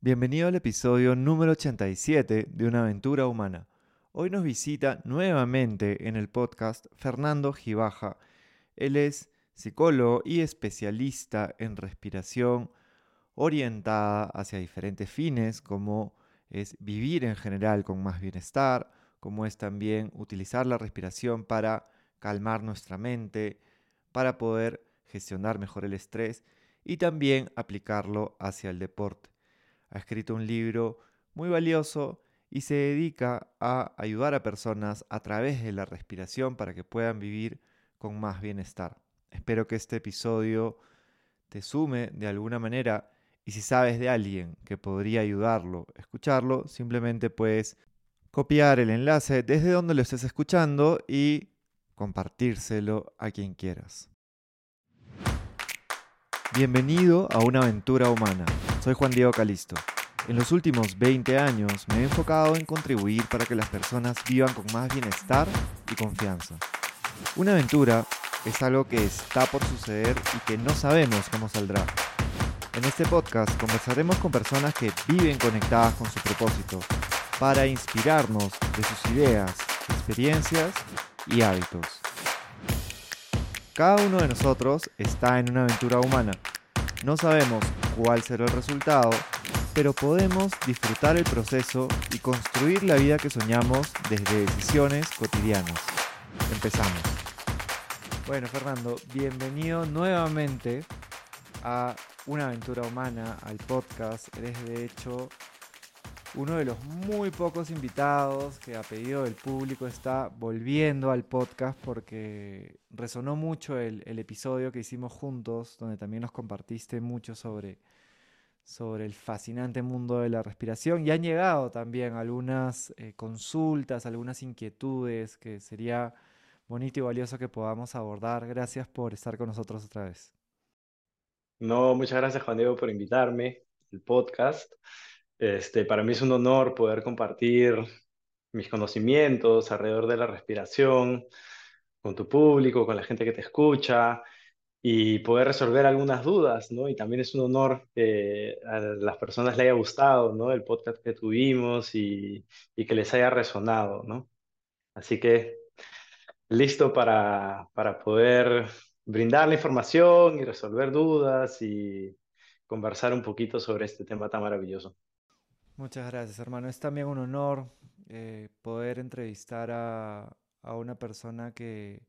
Bienvenido al episodio número 87 de Una aventura humana. Hoy nos visita nuevamente en el podcast Fernando Gibaja. Él es psicólogo y especialista en respiración orientada hacia diferentes fines, como es vivir en general con más bienestar, como es también utilizar la respiración para calmar nuestra mente, para poder gestionar mejor el estrés y también aplicarlo hacia el deporte. Ha escrito un libro muy valioso y se dedica a ayudar a personas a través de la respiración para que puedan vivir con más bienestar. Espero que este episodio te sume de alguna manera y si sabes de alguien que podría ayudarlo a escucharlo, simplemente puedes copiar el enlace desde donde lo estés escuchando y compartírselo a quien quieras. Bienvenido a una aventura humana. Soy Juan Diego Calisto. En los últimos 20 años me he enfocado en contribuir para que las personas vivan con más bienestar y confianza. Una aventura es algo que está por suceder y que no sabemos cómo saldrá. En este podcast conversaremos con personas que viven conectadas con su propósito para inspirarnos de sus ideas, experiencias y hábitos. Cada uno de nosotros está en una aventura humana. No sabemos cuál será el resultado, pero podemos disfrutar el proceso y construir la vida que soñamos desde decisiones cotidianas. Empezamos. Bueno, Fernando, bienvenido nuevamente a Una aventura humana, al podcast. Eres de hecho uno de los muy pocos invitados que a pedido del público está volviendo al podcast porque resonó mucho el, episodio que hicimos juntos, donde también nos compartiste mucho sobre, sobre el fascinante mundo de la respiración y han llegado también algunas eh, consultas, algunas inquietudes que sería bonito y valioso que podamos abordar. Gracias por estar con nosotros otra vez. No, muchas gracias Juan Diego por invitarme al podcast. Este, para mí es un honor poder compartir mis conocimientos alrededor de la respiración con tu público, con la gente que te escucha y poder resolver algunas dudas, ¿no? Y también es un honor que a las personas les haya gustado, ¿no? El podcast que tuvimos y, que les haya resonado, ¿no? Así que listo para poder brindar la información y resolver dudas y conversar un poquito sobre este tema tan maravilloso. Muchas gracias, hermano. Es también un honor eh, poder entrevistar a, una persona que,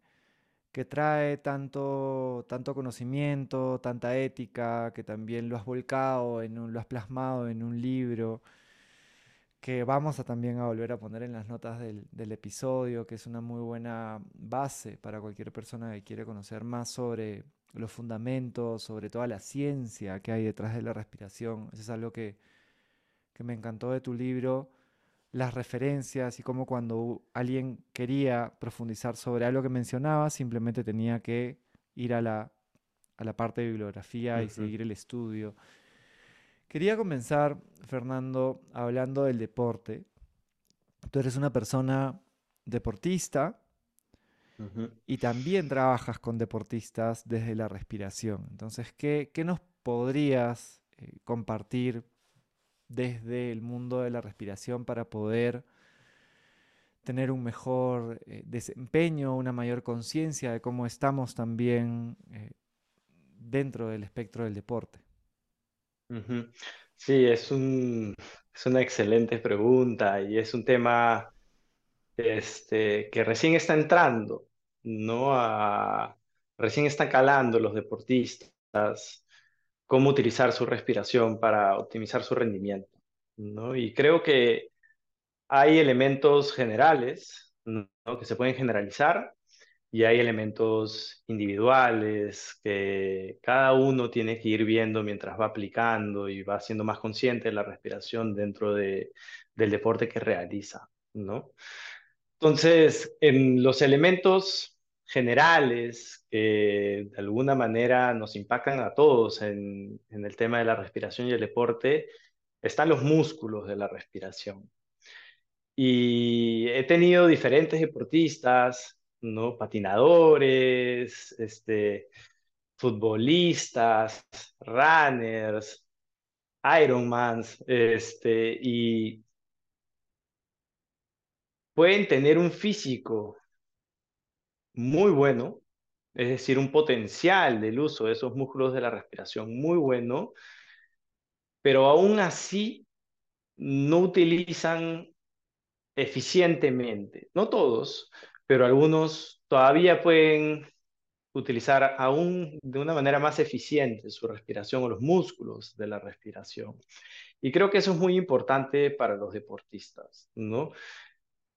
que trae tanto, tanto conocimiento, tanta ética, que también lo has volcado, en un, lo has plasmado en un libro, que vamos a también a volver a poner en las notas del, del episodio, que es una muy buena base para cualquier persona que quiere conocer más sobre los fundamentos, sobre toda la ciencia que hay detrás de la respiración. Eso es algo que que me encantó de tu libro, las referencias y cómo cuando alguien quería profundizar sobre algo que mencionaba, simplemente tenía que ir a la, a la parte de bibliografía y seguir el estudio. Quería comenzar, Fernando, hablando del deporte. Tú eres una persona deportista y también trabajas con deportistas desde la respiración. Entonces, ¿qué, qué nos podrías eh, compartir desde el mundo de la respiración para poder tener un mejor eh, desempeño, una mayor conciencia de cómo estamos también eh, dentro del espectro del deporte. Sí, es, un, es una excelente pregunta y es un tema este, que recién está entrando, ¿no? Recién están calando los deportistas cómo utilizar su respiración para optimizar su rendimiento. ¿no? Y creo que hay elementos generales ¿no? que se pueden generalizar y hay elementos individuales que cada uno tiene que ir viendo mientras va aplicando y va siendo más consciente de la respiración dentro de, del deporte que realiza. ¿no? Entonces, en los elementos generales que de alguna manera nos impactan a todos en, el tema de la respiración y el deporte, están los músculos de la respiración. Y he tenido diferentes deportistas, ¿no? patinadores, este, futbolistas, runners, Ironmans, este, y pueden tener un físico muy bueno, es decir, un potencial del uso de esos músculos de la respiración muy bueno, pero aún así no utilizan eficientemente. No todos, pero algunos todavía pueden utilizar aún de una manera más eficiente su respiración o los músculos de la respiración. Y creo que eso es muy importante para los deportistas, ¿no?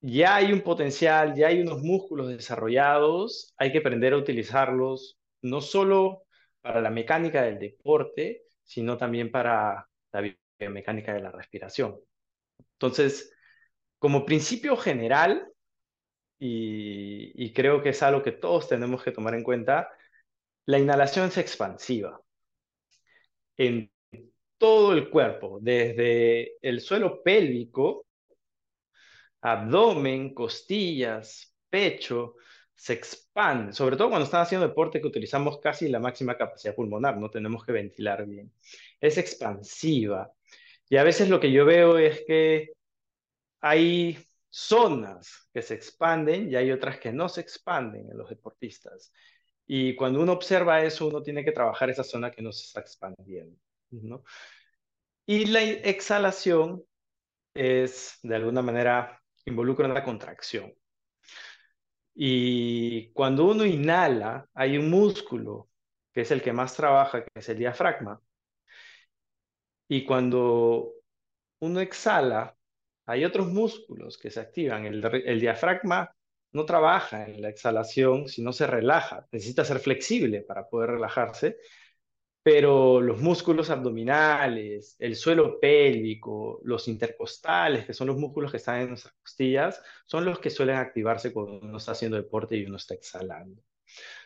Ya hay un potencial, ya hay unos músculos desarrollados, hay que aprender a utilizarlos no solo para la mecánica del deporte, sino también para la biomecánica de la respiración. Entonces, como principio general, y, creo que es algo que todos tenemos que tomar en cuenta, la inhalación es expansiva en todo el cuerpo, desde el suelo pélvico, abdomen, costillas, pecho, se expande, sobre todo cuando están haciendo deporte que utilizamos casi la máxima capacidad pulmonar, no tenemos que ventilar bien. Es expansiva. Y a veces lo que yo veo es que hay zonas que se expanden y hay otras que no se expanden en los deportistas. Y cuando uno observa eso, uno tiene que trabajar esa zona que no se está expandiendo. ¿no? Y la exhalación es, de alguna manera, involucra una contracción. Y cuando uno inhala, hay un músculo que es el que más trabaja, que es el diafragma. Y cuando uno exhala, hay otros músculos que se activan. El, diafragma no trabaja en la exhalación, sino se relaja. Necesita ser flexible para poder relajarse, pero los músculos abdominales, el suelo pélvico, los intercostales, que son los músculos que están en nuestras costillas, son los que suelen activarse cuando uno está haciendo deporte y uno está exhalando.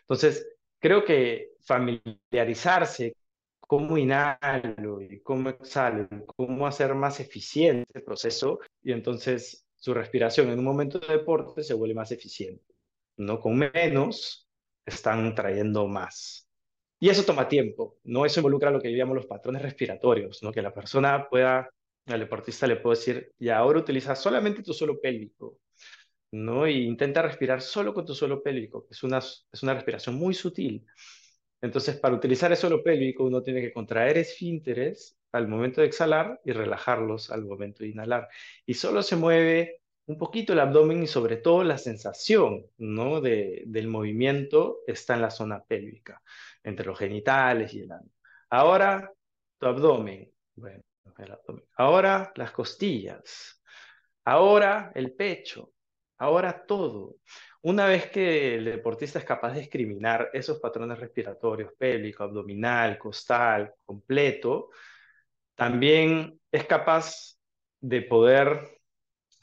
Entonces, creo que familiarizarse cómo inhalo y cómo exhalo, cómo hacer más eficiente el proceso y entonces su respiración en un momento de deporte se vuelve más eficiente. No con menos, están trayendo más. Y eso toma tiempo, ¿no? Eso involucra lo que yo los patrones respiratorios, ¿no? Que la persona pueda, al deportista le puedo decir, y ahora utiliza solamente tu suelo pélvico, ¿no? Y intenta respirar solo con tu suelo pélvico, que es una, es una respiración muy sutil. Entonces, para utilizar el suelo pélvico, uno tiene que contraer esfínteres al momento de exhalar y relajarlos al momento de inhalar. Y solo se mueve un poquito el abdomen y sobre todo la sensación ¿no? de, del movimiento está en la zona pélvica, entre los genitales y el ano. Ahora, tu abdomen. Bueno, el abdomen. Ahora, las costillas. Ahora, el pecho. Ahora, todo. Una vez que el deportista es capaz de discriminar esos patrones respiratorios, pélvico, abdominal, costal, completo, también es capaz de poder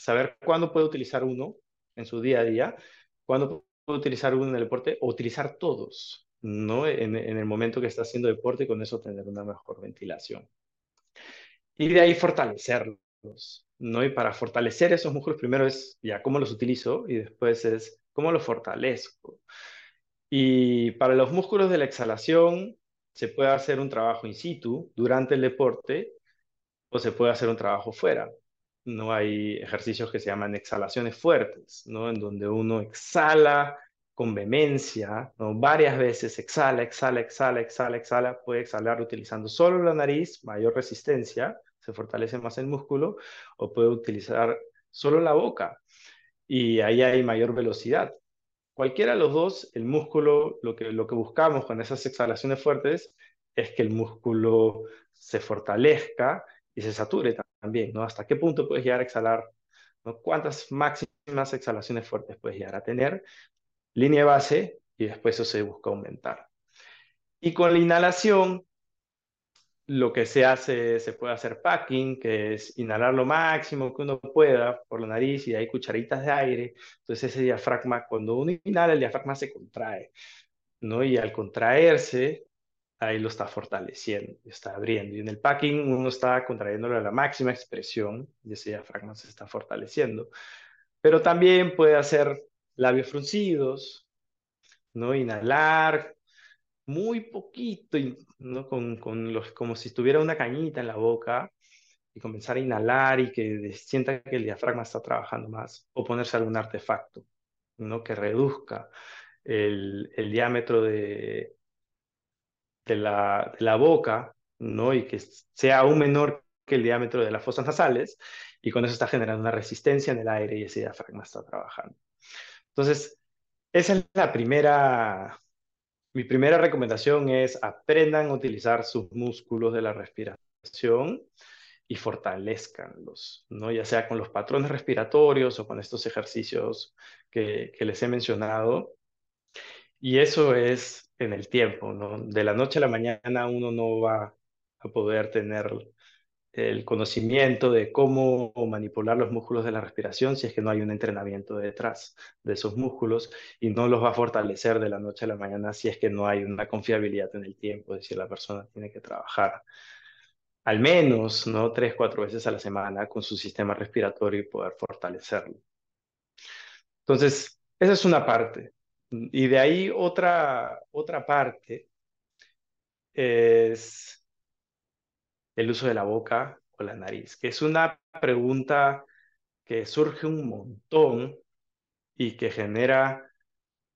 saber cuándo puede utilizar uno en su día a día, cuándo puede utilizar uno en el deporte o utilizar todos, ¿no? En, en el momento que está haciendo deporte con eso tener una mejor ventilación. Y de ahí fortalecerlos, ¿no? Y para fortalecer esos músculos primero es ya cómo los utilizo y después es ¿Cómo lo fortalezco? Y para los músculos de la exhalación se puede hacer un trabajo in situ durante el deporte o se puede hacer un trabajo fuera. No hay ejercicios que se llaman exhalaciones fuertes, ¿no? En donde uno exhala con vehemencia, ¿no? Varias veces exhala, exhala, exhala, exhala, exhala. Puede exhalar utilizando solo la nariz, mayor resistencia, se fortalece más el músculo, o puede utilizar solo la boca, y ahí hay mayor velocidad. Cualquiera de los dos, el músculo, lo que, lo que buscamos con esas exhalaciones fuertes es que el músculo se fortalezca y se sature también, ¿no? ¿Hasta qué punto puedes llegar a exhalar? ¿no? ¿Cuántas máximas exhalaciones fuertes puedes llegar a tener? Línea base y después eso se busca aumentar. Y con la inhalación, lo que se hace, se puede hacer packing, que es inhalar lo máximo que uno pueda por la nariz y ahí cucharitas de aire. Entonces ese diafragma, cuando uno inhala, el diafragma se contrae, ¿no? Y al contraerse, ahí lo está fortaleciendo, está abriendo. Y en el packing uno está contrayéndolo a la máxima expresión y ese diafragma se está fortaleciendo. Pero también puede hacer labios fruncidos, ¿no? Inhalar muy poquito, ¿no? Con, con los, como si tuviera una cañita en la boca y comenzar a inhalar y que sienta que el diafragma está trabajando más, o ponerse algún artefacto, ¿no? Que reduzca el, el diámetro de, de, la, de la boca, ¿no? Y que sea aún menor que el diámetro de las fosas nasales, y con eso está generando una resistencia en el aire y ese diafragma está trabajando. Entonces, esa es la primera, mi primera recomendación es aprendan a utilizar sus músculos de la respiración y fortalezcanlos, ¿no? ya sea con los patrones respiratorios o con estos ejercicios que, que les he mencionado. Y eso es en el tiempo, ¿no? De la noche a la mañana uno no va a poder tener el conocimiento de cómo manipular los músculos de la respiración si es que no hay un entrenamiento detrás de esos músculos y no los va a fortalecer de la noche a la mañana si es que no hay una confiabilidad en el tiempo, es decir, la persona tiene que trabajar al menos, ¿no? Tres, cuatro veces a la semana con su sistema respiratorio y poder fortalecerlo. Entonces, esa es una parte. Y de ahí otra, otra parte es el uso de la boca o la nariz, que es una pregunta que surge un montón y que genera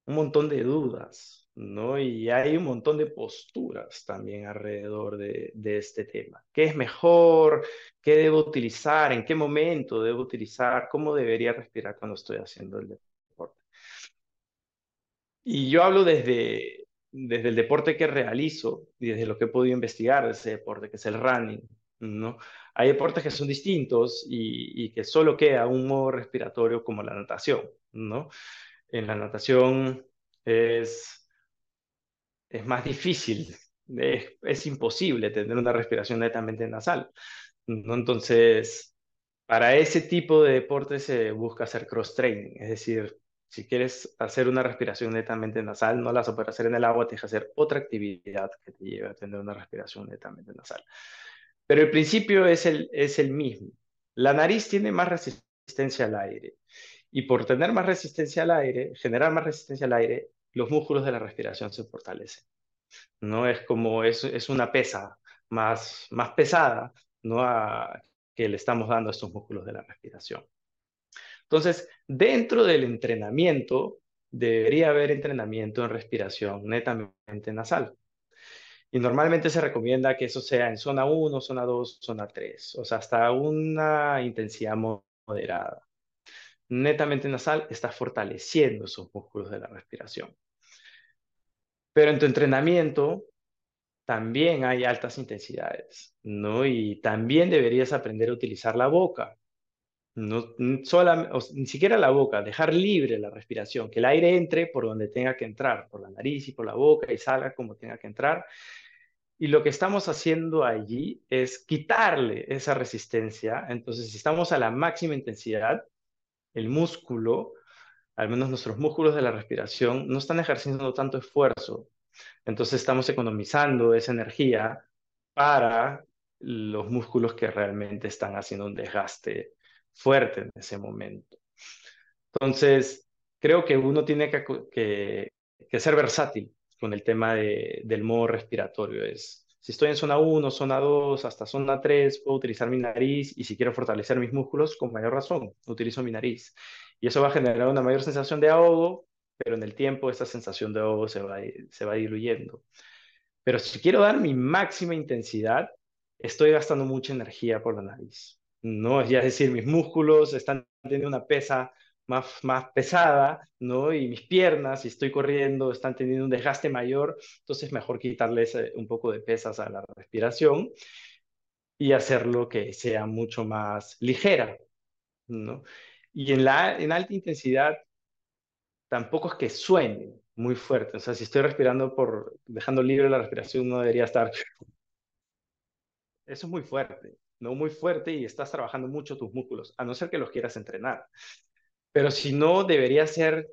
un montón de dudas, ¿no? Y hay un montón de posturas también alrededor de, de este tema. ¿Qué es mejor? ¿Qué debo utilizar? ¿En qué momento debo utilizar? ¿Cómo debería respirar cuando estoy haciendo el deporte? Y yo hablo desde, desde el deporte que realizo y desde lo que he podido investigar de ese deporte, que es el running, ¿no? Hay deportes que son distintos y, que solo queda un modo respiratorio como la natación, ¿no? En la natación es, es más difícil, es, es imposible tener una respiración netamente nasal, ¿no? Entonces, para ese tipo de deportes se busca hacer cross-training, es decir, si quieres hacer una respiración netamente nasal, no la vas a hacer en el agua, tienes que hacer otra actividad que te lleve a tener una respiración netamente nasal. Pero el principio es el, es el mismo. La nariz tiene más resistencia al aire. Y por tener más resistencia al aire, generar más resistencia al aire, los músculos de la respiración se fortalecen. No es como, es, es una pesa más, más pesada ¿no? que le estamos dando a estos músculos de la respiración. Entonces, dentro del entrenamiento, debería haber entrenamiento en respiración netamente nasal. Y normalmente se recomienda que eso sea en zona 1, zona 2, zona 3, o sea, hasta una intensidad moderada. Netamente nasal está fortaleciendo esos músculos de la respiración. Pero en tu entrenamiento también hay altas intensidades, ¿no? Y también deberías aprender a utilizar la boca. No, sola, ni siquiera la boca, dejar libre la respiración, que el aire entre por donde tenga que entrar, por la nariz y por la boca y salga como tenga que entrar. Y lo que estamos haciendo allí es quitarle esa resistencia. Entonces, si estamos a la máxima intensidad, el músculo, al menos nuestros músculos de la respiración, no están ejerciendo tanto esfuerzo. Entonces, estamos economizando esa energía para los músculos que realmente están haciendo un desgaste fuerte en ese momento. Entonces, creo que uno tiene que, ser versátil con el tema del modo respiratorio. Es, si estoy en zona 1, zona 2, hasta zona 3, puedo utilizar mi nariz y si quiero fortalecer mis músculos, con mayor razón, utilizo mi nariz. Y eso va a generar una mayor sensación de ahogo, pero en el tiempo esa sensación de ahogo se va, se va diluyendo. Pero si quiero dar mi máxima intensidad, estoy gastando mucha energía por la nariz. ¿No? Es decir, mis músculos están teniendo una pesa más, más pesada, ¿no? Y mis piernas, si estoy corriendo, están teniendo un desgaste mayor, entonces mejor quitarles eh, un poco de pesas a la respiración y hacerlo que sea mucho más ligera, ¿no? Y en, la, en alta intensidad tampoco es que suene muy fuerte, o sea, si estoy respirando por, dejando libre la respiración, no debería estar... Eso es muy fuerte, no muy fuerte y estás trabajando mucho tus músculos, a no ser que los quieras entrenar. Pero si no, debería ser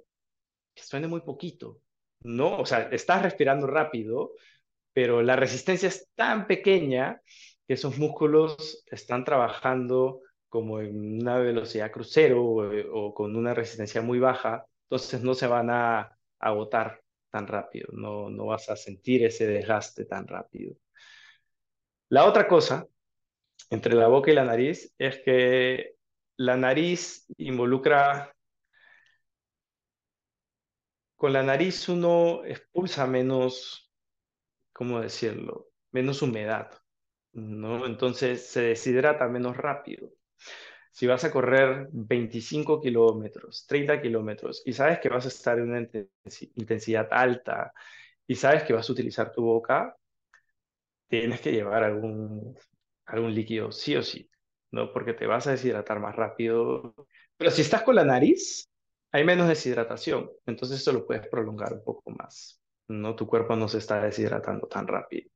que suene muy poquito, ¿no? O sea, estás respirando rápido, pero la resistencia es tan pequeña que esos músculos están trabajando como en una velocidad crucero o, con una resistencia muy baja, entonces no se van a agotar tan rápido, no, no vas a sentir ese desgaste tan rápido. La otra cosa entre la boca y la nariz es que la nariz involucra, con la nariz uno expulsa menos, ¿cómo decirlo? Menos humedad, ¿no? Entonces se deshidrata menos rápido. Si vas a correr 25 kilómetros, 30 kilómetros y sabes que vas a estar en una intensidad alta y sabes que vas a utilizar tu boca, tienes que llevar algún, algún líquido sí o sí, ¿no? Porque te vas a deshidratar más rápido. Pero si estás con la nariz, hay menos deshidratación, entonces eso lo puedes prolongar un poco más, ¿no? Tu cuerpo no se está deshidratando tan rápido.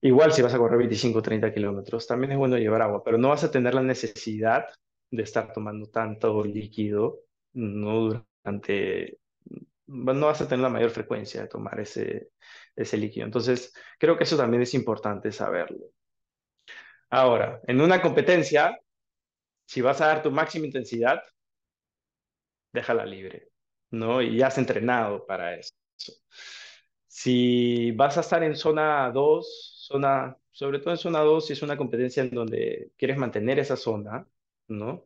Igual si vas a correr 25 o 30 kilómetros, también es bueno llevar agua, pero no vas a tener la necesidad de estar tomando tanto líquido, no durante, no vas a tener la mayor frecuencia de tomar ese, ese líquido. Entonces, creo que eso también es importante saberlo. Ahora, en una competencia, si vas a dar tu máxima intensidad, déjala libre, ¿no? Y ya has entrenado para eso. Si vas a estar en zona 2, zona, sobre todo en zona 2, si es una competencia en donde quieres mantener esa zona, ¿no?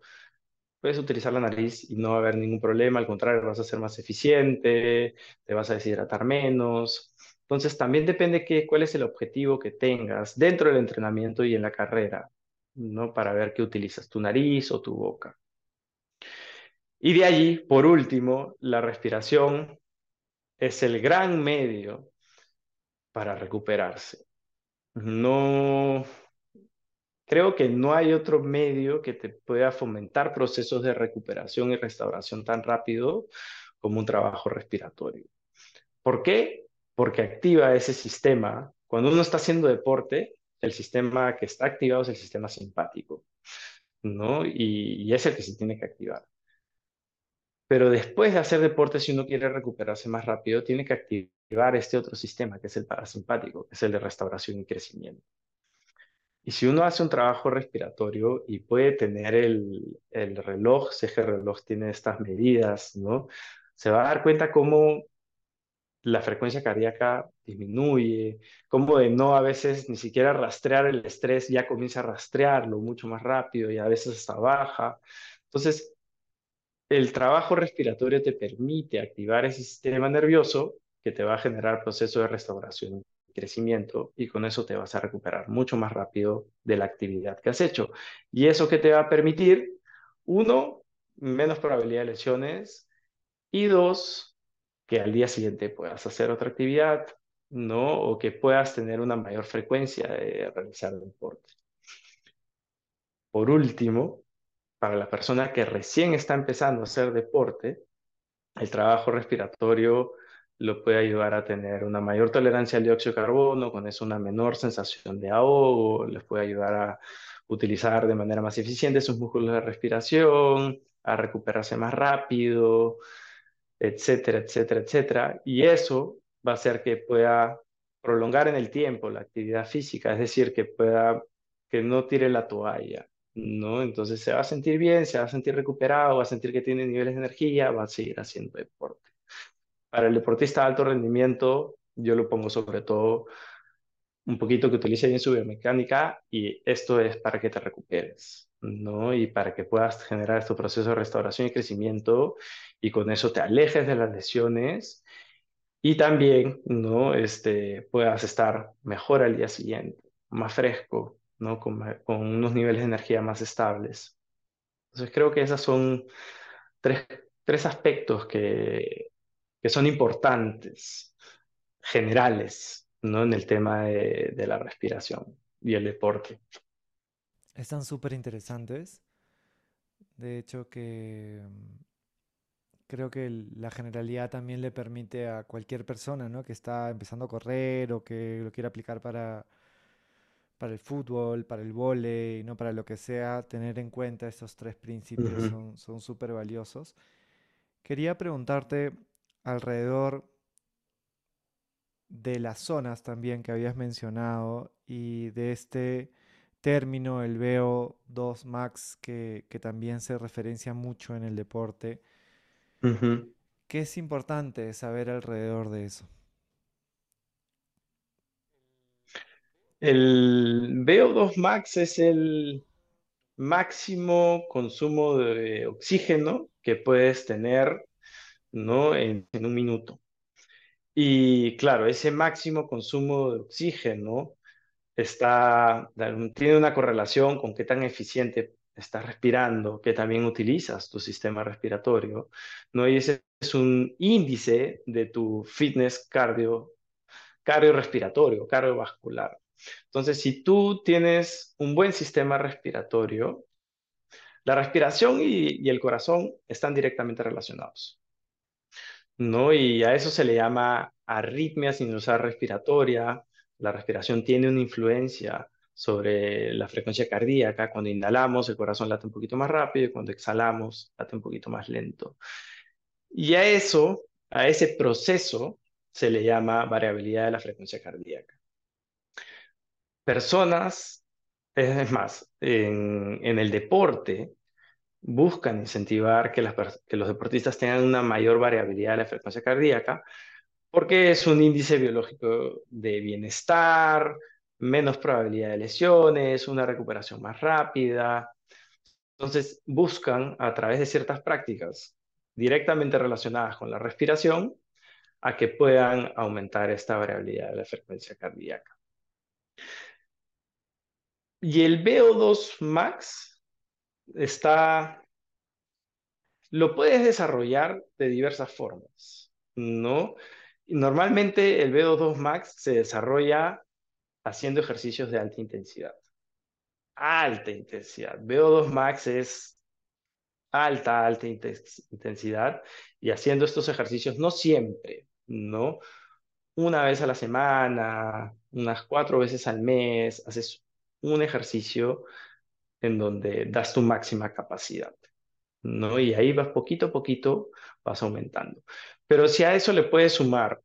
Puedes utilizar la nariz y no va a haber ningún problema, al contrario, vas a ser más eficiente, te vas a deshidratar menos. Entonces, también depende qué, cuál es el objetivo que tengas dentro del entrenamiento y en la carrera, ¿no? Para ver qué utilizas, tu nariz o tu boca. Y de allí, por último, la respiración es el gran medio para recuperarse. No, creo que no hay otro medio que te pueda fomentar procesos de recuperación y restauración tan rápido como un trabajo respiratorio. ¿Por qué? Porque activa ese sistema. Cuando uno está haciendo deporte, el sistema que está activado es el sistema simpático, ¿no? Y, es el que se tiene que activar. Pero después de hacer deporte, si uno quiere recuperarse más rápido, tiene que activar este otro sistema, que es el parasimpático, que es el de restauración y crecimiento. Y si uno hace un trabajo respiratorio y puede tener el, el reloj, si reloj tiene estas medidas, ¿no? Se va a dar cuenta cómo la frecuencia cardíaca disminuye, cómo de no a veces ni siquiera rastrear el estrés ya comienza a rastrearlo mucho más rápido y a veces hasta baja. Entonces, el trabajo respiratorio te permite activar ese sistema nervioso que te va a generar proceso de restauración y crecimiento y con eso te vas a recuperar mucho más rápido de la actividad que has hecho. Y eso que te va a permitir, uno, menos probabilidad de lesiones y dos, que al día siguiente puedas hacer otra actividad, ¿no? O que puedas tener una mayor frecuencia de realizar deporte. Por último, para la persona que recién está empezando a hacer deporte, el trabajo respiratorio lo puede ayudar a tener una mayor tolerancia al dióxido de carbono, con eso una menor sensación de ahogo, les puede ayudar a utilizar de manera más eficiente sus músculos de respiración, a recuperarse más rápido, etcétera, etcétera, etcétera. Y eso va a hacer que pueda prolongar en el tiempo la actividad física, es decir, que pueda que no tire la toalla, ¿no? Entonces se va a sentir bien, se va a sentir recuperado, va a sentir que tiene niveles de energía, va a seguir haciendo deporte. Para el deportista de alto rendimiento, yo lo pongo sobre todo un poquito que utilice bien su biomecánica y esto es para que te recuperes, ¿no? Y para que puedas generar estos procesos de restauración y crecimiento y con eso te alejes de las lesiones y también, ¿no? Este, puedas estar mejor al día siguiente, más fresco, ¿no? Con, unos niveles de energía más estables. Entonces creo que esos son tres, tres aspectos que, que, son importantes, generales, ¿no? En el tema de, de la respiración y el deporte. Están súper interesantes. De hecho que mm, creo que la generalidad también le permite a cualquier persona, ¿no? Que está empezando a correr o que lo quiere aplicar para para el fútbol, para el vóley, no para lo que sea, tener en cuenta estos tres principios son súper valiosos. Quería preguntarte alrededor de las zonas también que habías mencionado y de este término, el VO2 max, que, también se referencia mucho en el deporte. ¿Qué es importante saber alrededor de eso? El VO2 max es el máximo consumo de oxígeno que puedes tener, ¿no? en, en un minuto. Y claro, ese máximo consumo de oxígeno está, tiene una correlación con qué tan eficiente estás respirando, que también utilizas tu sistema respiratorio, ¿no? Y ese es un índice de tu fitness cardio, cardiorrespiratorio, cardiovascular. Entonces, si tú tienes un buen sistema respiratorio, la respiración y, el corazón están directamente relacionados. ¿no? Y a eso se le llama arritmia sinusal respiratoria. La respiración tiene una influencia sobre la frecuencia cardíaca. Cuando inhalamos, el corazón late un poquito más rápido y cuando exhalamos, late un poquito más lento. Y a eso, a ese proceso, se le llama variabilidad de la frecuencia cardíaca. Personas, es más, en, en el deporte, buscan incentivar que, que, los deportistas tengan una mayor variabilidad de la frecuencia cardíaca, porque es un índice biológico de bienestar, menos probabilidad de lesiones, una recuperación más rápida. Entonces, buscan a través de ciertas prácticas directamente relacionadas con la respiración a que puedan aumentar esta variabilidad de la frecuencia cardíaca. Y el VO2 max está, lo puedes desarrollar de diversas formas, ¿no? Normalmente el VO2 max se desarrolla haciendo ejercicios de alta intensidad. Alta intensidad. VO2 max es alta, alta intensidad y haciendo estos ejercicios no siempre, ¿no? Una vez a la semana, unas cuatro veces al mes, haces un ejercicio en donde das tu máxima capacidad, ¿no? Y ahí vas poquito a poquito, vas aumentando. Pero si a eso le puedes sumar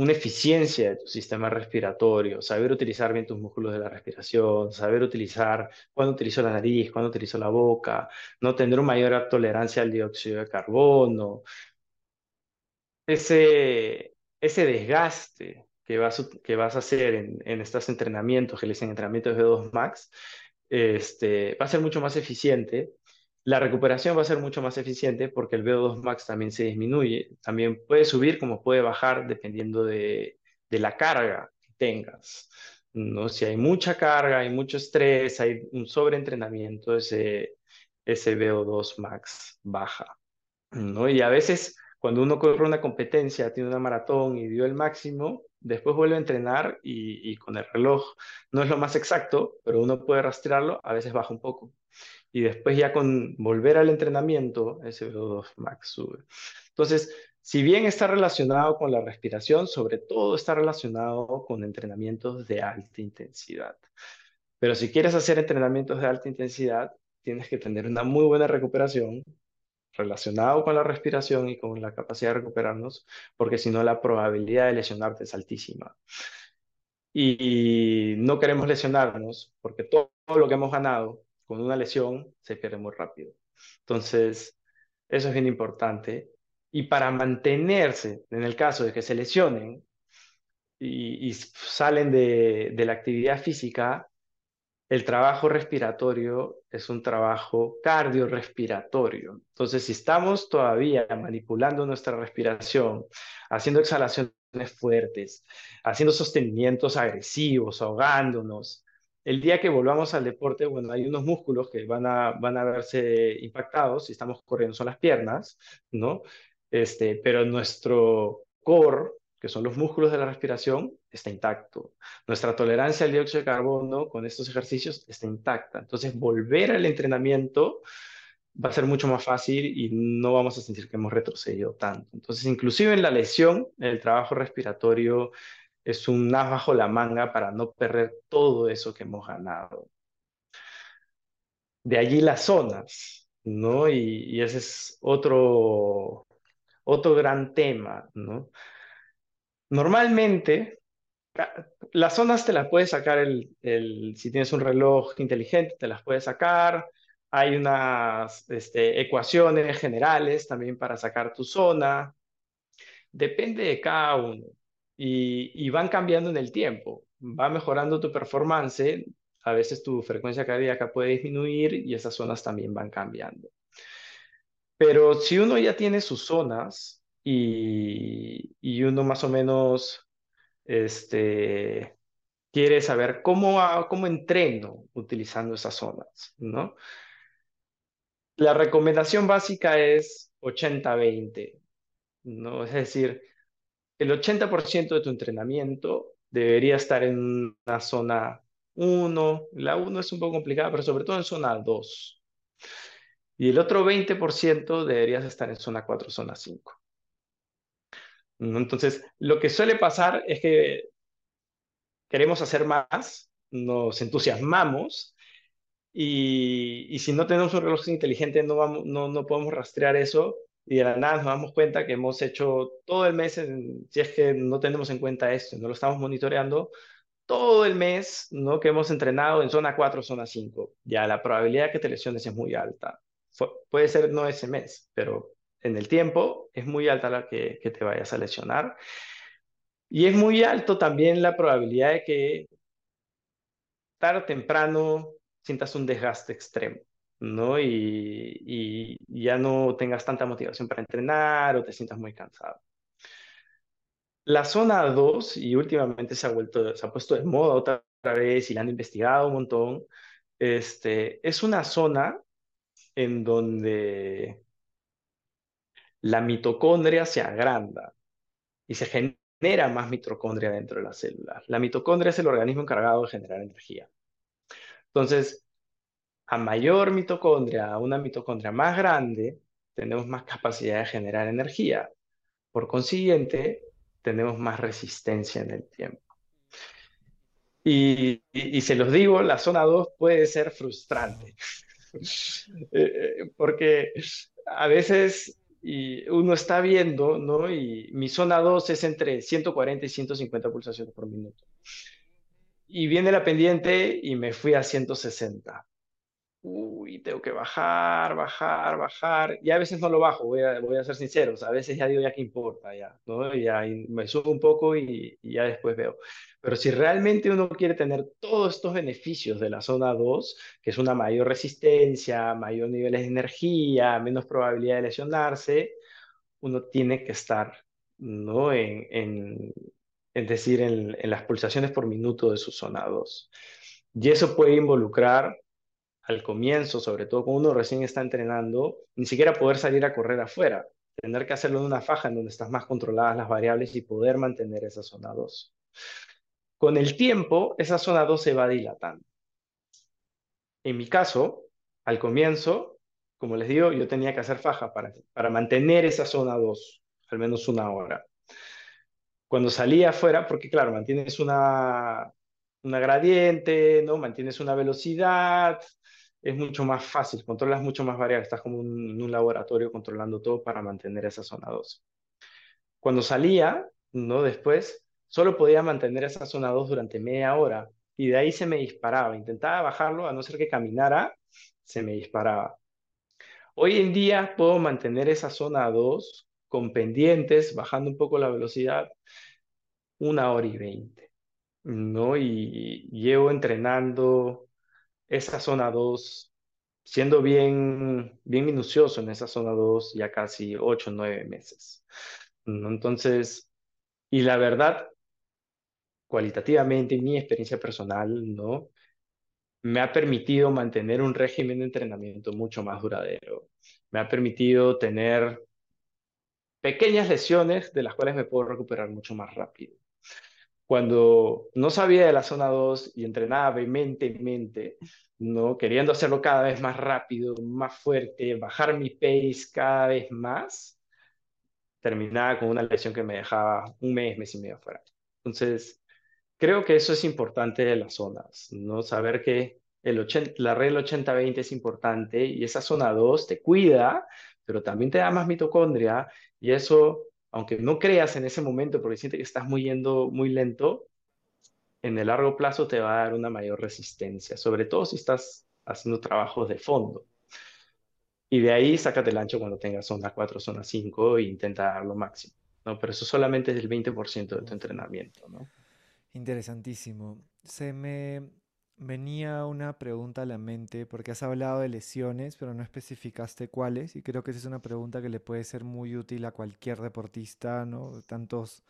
una eficiencia de tu sistema respiratorio, saber utilizar bien tus músculos de la respiración, saber utilizar cuándo utilizo la nariz, cuándo utilizo la boca, no tener mayor tolerancia al dióxido de carbono, ese, ese desgaste que vas, que vas a hacer en, en estos entrenamientos, que les dicen entrenamientos de 2 max, este, va a ser mucho más eficiente. La recuperación va a ser mucho más eficiente porque el VO2 max también se disminuye. También puede subir como puede bajar dependiendo de, la carga que tengas. ¿no? Si hay mucha carga, hay mucho estrés, hay un sobreentrenamiento, ese, ese VO2 max baja. ¿no? Y a veces cuando uno corre una competencia, tiene una maratón y dio el máximo, después vuelve a entrenar y, con el reloj no es lo más exacto, pero uno puede rastrearlo, a veces baja un poco. Y después ya con volver al entrenamiento, ese VO2 max sube. Entonces, si bien está relacionado con la respiración, sobre todo está relacionado con entrenamientos de alta intensidad. Pero si quieres hacer entrenamientos de alta intensidad, tienes que tener una muy buena recuperación, relacionado con la respiración y con la capacidad de recuperarnos, porque si no la probabilidad de lesionarte es altísima. Y no queremos lesionarnos porque todo, lo que hemos ganado con una lesión se pierde muy rápido. Entonces, eso es bien importante. Y para mantenerse, en el caso de que se lesionen y, salen de, de la actividad física, el trabajo respiratorio es un trabajo cardiorrespiratorio. Entonces, si estamos todavía manipulando nuestra respiración, haciendo exhalaciones fuertes, haciendo sostenimientos agresivos, ahogándonos, el día que volvamos al deporte, bueno, hay unos músculos que van a, van a verse impactados si estamos corriendo, son las piernas, ¿no? Este, pero nuestro core, que son los músculos de la respiración, está intacto. Nuestra tolerancia al dióxido de carbono con estos ejercicios está intacta. Entonces, volver al entrenamiento va a ser mucho más fácil y no vamos a sentir que hemos retrocedido tanto. Entonces, inclusive en la lesión, el trabajo respiratorio es un as bajo la manga para no perder todo eso que hemos ganado. De allí las zonas, ¿no? Y, y ese es otro, otro gran tema, ¿no? Normalmente, las zonas te las puedes sacar el, si tienes un reloj inteligente, te las puedes sacar. Hay unas este, ecuaciones generales también para sacar tu zona. Depende de cada uno y, van cambiando en el tiempo. Va mejorando tu performance, a veces tu frecuencia cardíaca puede disminuir y esas zonas también van cambiando. Pero si uno ya tiene sus zonas y, y uno más o menos este, quiere saber cómo, cómo entreno utilizando esas zonas, ¿no? La recomendación básica es 80-20, ¿no? Es decir, el 80% de tu entrenamiento debería estar en una zona 1, la 1 es un poco complicada, pero sobre todo en zona 2. Y el otro 20% deberías estar en zona 4, zona 5. Entonces, lo que suele pasar es que queremos hacer más, nos entusiasmamos y, si no tenemos un reloj inteligente no, vamos, no, no podemos rastrear eso y de la nada nos damos cuenta que hemos hecho todo el mes, si es que no tenemos en cuenta esto, no lo estamos monitoreando, todo el mes ¿no? que hemos entrenado en zona 4, zona 5. Ya la probabilidad que te lesiones es muy alta. puede ser no ese mes, pero en el tiempo es muy alta la que, que te vayas a lesionar. Y es muy alto también la probabilidad de que tarde o temprano sientas un desgaste extremo, ¿no? Y, ya no tengas tanta motivación para entrenar o te sientas muy cansado. La zona 2, y últimamente se ha, vuelto, se ha puesto de moda otra vez y la han investigado un montón, este, es una zona en donde la mitocondria se agranda y se genera más mitocondria dentro de las células. La mitocondria es el organismo encargado de generar energía. Entonces, a mayor mitocondria, a una mitocondria más grande, tenemos más capacidad de generar energía. Por consiguiente, tenemos más resistencia en el tiempo. Y, se los digo, la zona 2 puede ser frustrante, eh, eh, porque a veces y uno está viendo, ¿no? Y mi zona 2 es entre 140 y 150 pulsaciones por minuto. Y viene la pendiente y me fui a 160 uy, tengo que bajar, bajar, bajar, y a veces no lo bajo, voy a, voy a ser sincero, a veces ya digo, ya que importa, ya, ¿no? Ya me subo un poco y, ya después veo. Pero si realmente uno quiere tener todos estos beneficios de la zona 2, que es una mayor resistencia, mayor nivel de energía, menos probabilidad de lesionarse, uno tiene que estar, ¿no? En, en es decir, en, en las pulsaciones por minuto de su zona 2. Y eso puede involucrar al comienzo, sobre todo cuando uno recién está entrenando, ni siquiera poder salir a correr afuera, tener que hacerlo en una faja en donde estás más controladas las variables y poder mantener esa zona 2. Con el tiempo, esa zona 2 se va dilatando. En mi caso, al comienzo, como les digo, yo tenía que hacer faja para, para mantener esa zona 2, al menos una hora. Cuando salía afuera, porque claro, mantienes una, una gradiente, ¿no? Mantienes una velocidad, es mucho más fácil, controlas mucho más variables, estás como en un laboratorio controlando todo para mantener esa zona 2. Cuando salía, ¿no? Después, solo podía mantener esa zona 2 durante media hora y de ahí se me disparaba. Intentaba bajarlo, a no ser que caminara, se me disparaba. Hoy en día puedo mantener esa zona 2 con pendientes, bajando un poco la velocidad, una hora y veinte, ¿no? Y llevo entrenando esa zona 2, siendo bien, bien minucioso en esa zona 2 ya casi 8 o 9 meses. Entonces, y la verdad, cualitativamente, mi experiencia personal, ¿no? Me ha permitido mantener un régimen de entrenamiento mucho más duradero. Me ha permitido tener pequeñas lesiones de las cuales me puedo recuperar mucho más rápido. Cuando no sabía de la zona 2 y entrenaba vehementemente, ¿no? Queriendo hacerlo cada vez más rápido, más fuerte, bajar mi pace cada vez más, terminaba con una lesión que me dejaba un mes, mes y medio fuera. Entonces, creo que eso es importante de las zonas, ¿no? Saber que el 80, la regla 80-20 es importante y esa zona 2 te cuida, pero también te da más mitocondria y eso, aunque no creas en ese momento porque sientes que estás muy yendo muy lento, en el largo plazo te va a dar una mayor resistencia, sobre todo si estás haciendo trabajos de fondo. Y de ahí sácate el ancho cuando tengas zona 4, zona 5 e intenta dar lo máximo. ¿no? Pero eso solamente es el 20% de tu entrenamiento, ¿no? Interesantísimo. Se me venía una pregunta a la mente porque has hablado de lesiones, pero no especificaste cuáles, y creo que esa es una pregunta que le puede ser muy útil a cualquier deportista, ¿no? Tantos,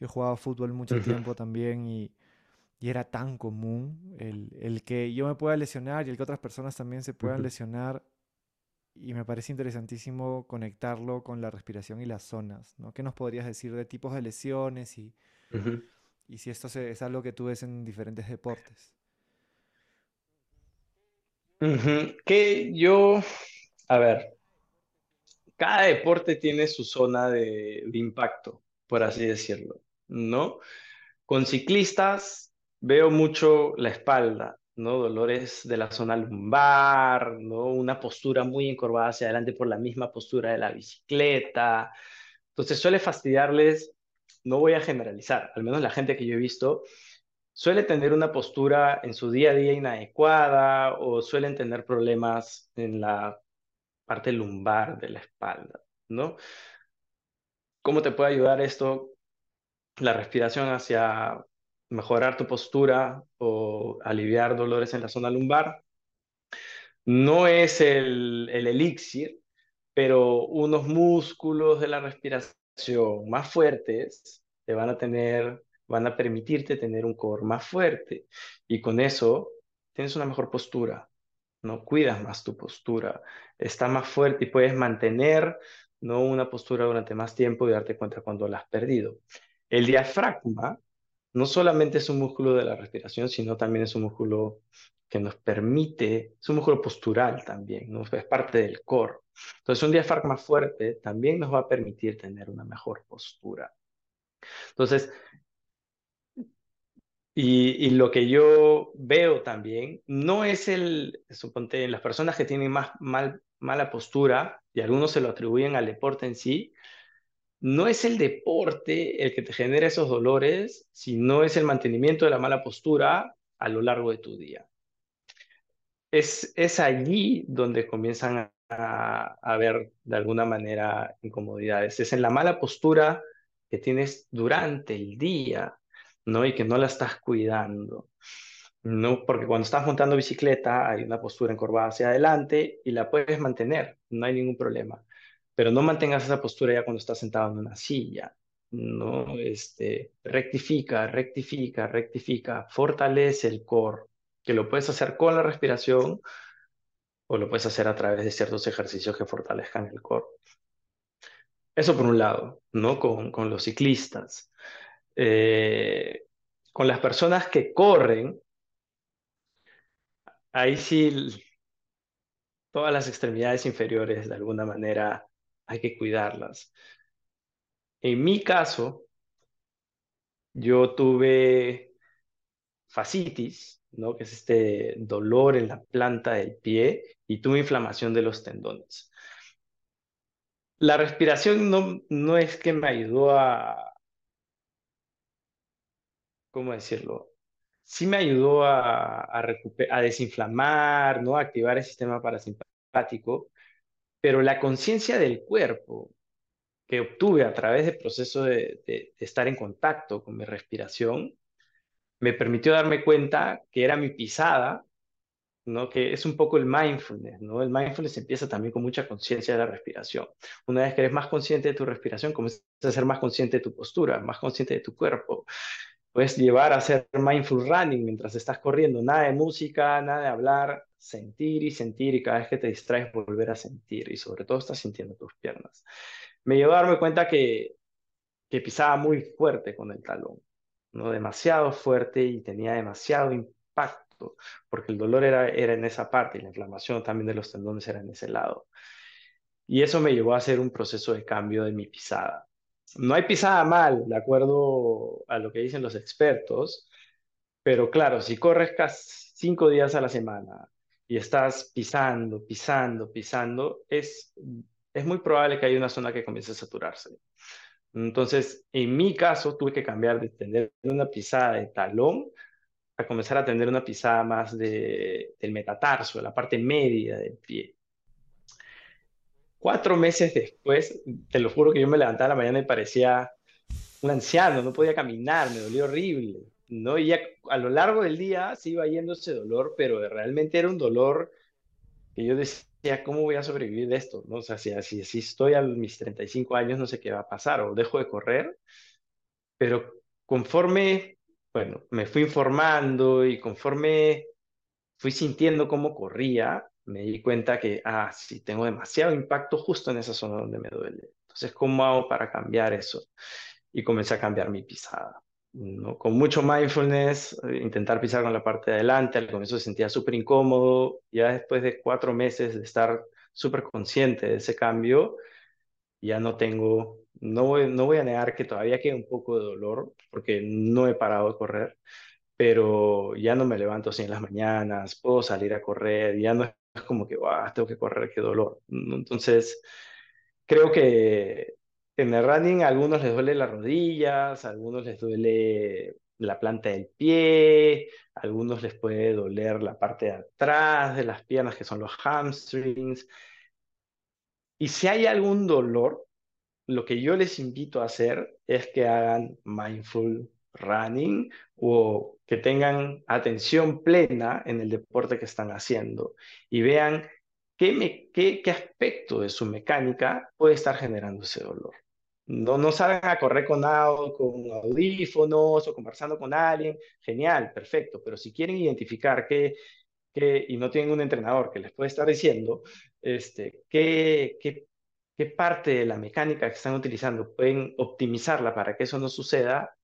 yo he jugado fútbol mucho tiempo también y, y era tan común el, el que yo me pueda lesionar y el que otras personas también se puedan lesionar, y me parece interesantísimo conectarlo con la respiración y las zonas, ¿no? ¿Qué nos podrías decir de tipos de lesiones y y si esto se- es algo que tú ves en diferentes deportes. Que yo, a ver, cada deporte tiene su zona de, de impacto, por así decirlo, ¿no? Con ciclistas veo mucho la espalda, ¿no? Dolores de la zona lumbar, ¿no? Una postura muy encorvada hacia adelante por la misma postura de la bicicleta. Entonces suele fastidiarles, no voy a generalizar, al menos la gente que yo he visto suele tener una postura en su día a día inadecuada o suelen tener problemas en la parte lumbar de la espalda, ¿no? ¿Cómo te puede ayudar esto? La respiración hacia mejorar tu postura o aliviar dolores en la zona lumbar. No es el, el elixir, pero unos músculos de la respiración más fuertes te van a tener, van a permitirte tener un core más fuerte y con eso tienes una mejor postura, no cuidas más tu postura, está más fuerte y puedes mantener no una postura durante más tiempo y darte cuenta cuando la has perdido. El diafragma no solamente es un músculo de la respiración, sino también es un músculo que nos permite, es un músculo postural también, ¿no? es parte del core. Entonces, un diafragma fuerte también nos va a permitir tener una mejor postura. Entonces, y, lo que yo veo también, no es el, suponte, las personas que tienen más mal, mala postura, y algunos se lo atribuyen al deporte en sí, no es el deporte el que te genera esos dolores, sino es el mantenimiento de la mala postura a lo largo de tu día. Es, es allí donde comienzan a, a ver de alguna manera incomodidades. Es en la mala postura que tienes durante el día, ¿no? Y que no la estás cuidando. No, porque cuando estás montando bicicleta hay una postura encorvada hacia adelante y la puedes mantener, no hay ningún problema. Pero no mantengas esa postura ya cuando estás sentado en una silla. No, este, rectifica, rectifica, rectifica, fortalece el core, que lo puedes hacer con la respiración o lo puedes hacer a través de ciertos ejercicios que fortalezcan el core. Eso por un lado, ¿no? Con, con los ciclistas. Eh, con las personas que corren, ahí sí todas las extremidades inferiores de alguna manera hay que cuidarlas. En mi caso, yo tuve fascitis, ¿no? Que es este dolor en la planta del pie y tuve inflamación de los tendones. La respiración no, no es que me ayudó a, ¿cómo decirlo? Sí me ayudó a, desinflamar, ¿no? A activar el sistema parasimpático, pero la conciencia del cuerpo que obtuve a través del proceso de, de, de estar en contacto con mi respiración me permitió darme cuenta que era mi pisada ¿no? Que es un poco el mindfulness, ¿no? El mindfulness empieza también con mucha conciencia de la respiración. Una vez que eres más consciente de tu respiración, comienzas a ser más consciente de tu postura, más consciente de tu cuerpo. Puedes llevar a hacer mindful running mientras estás corriendo, nada de música, nada de hablar, sentir y sentir y cada vez que te distraes volver a sentir y sobre todo estás sintiendo tus piernas. Me llevó a darme cuenta que, pisaba muy fuerte con el talón, ¿no? Demasiado fuerte y tenía demasiado impacto, porque el dolor era, era en esa parte y la inflamación también de los tendones era en ese lado. Y eso me llevó a hacer un proceso de cambio de mi pisada. No hay pisada mal, de acuerdo a lo que dicen los expertos, pero claro, si corres casi cinco días a la semana y estás pisando, pisando, pisando, es, es muy probable que haya una zona que comience a saturarse. Entonces, en mi caso, tuve que cambiar de tener una pisada de talón a comenzar a tener una pisada más de, del metatarso, de la parte media del pie. Cuatro meses después, te lo juro que yo me levantaba la mañana y parecía un anciano, no podía caminar, me dolía horrible, ¿no? Y a lo largo del día se iba yendo ese dolor, pero realmente era un dolor que yo decía, ¿cómo voy a sobrevivir de esto? ¿No? O sea, si, si, si estoy a mis 35 años, no sé qué va a pasar, o dejo de correr, pero conforme, bueno, me fui informando y conforme fui sintiendo cómo corría, me di cuenta que, ah, sí, tengo demasiado impacto justo en esa zona donde me duele. Entonces, ¿cómo hago para cambiar eso? Y comencé a cambiar mi pisada. ¿no? Con mucho mindfulness, eh, intentar pisar con la parte de adelante, al comienzo se sentía súper incómodo, ya después de cuatro meses de estar súper consciente de ese cambio, ya no tengo, no voy, no voy a negar que todavía queda un poco de dolor, porque no he parado de correr, pero ya no me levanto así en las mañanas, puedo salir a correr, ya no es como que, wow, tengo que correr, qué dolor. Entonces, creo que en el running a algunos les duele las rodillas, a algunos les duele la planta del pie, a algunos les puede doler la parte de atrás de las piernas, que son los hamstrings. Y si hay algún dolor, lo que yo les invito a hacer es que hagan mindful running o que tengan atención plena en el deporte que están haciendo y vean qué, qué, qué aspecto de su mecánica puede estar generando ese dolor. No, no salgan a correr con, con audífonos o conversando con alguien, genial, perfecto, pero si quieren identificar qué, qué y no tienen un entrenador que les puede estar diciendo este, qué, qué, qué parte de la mecánica que están utilizando pueden optimizarla para que eso no suceda,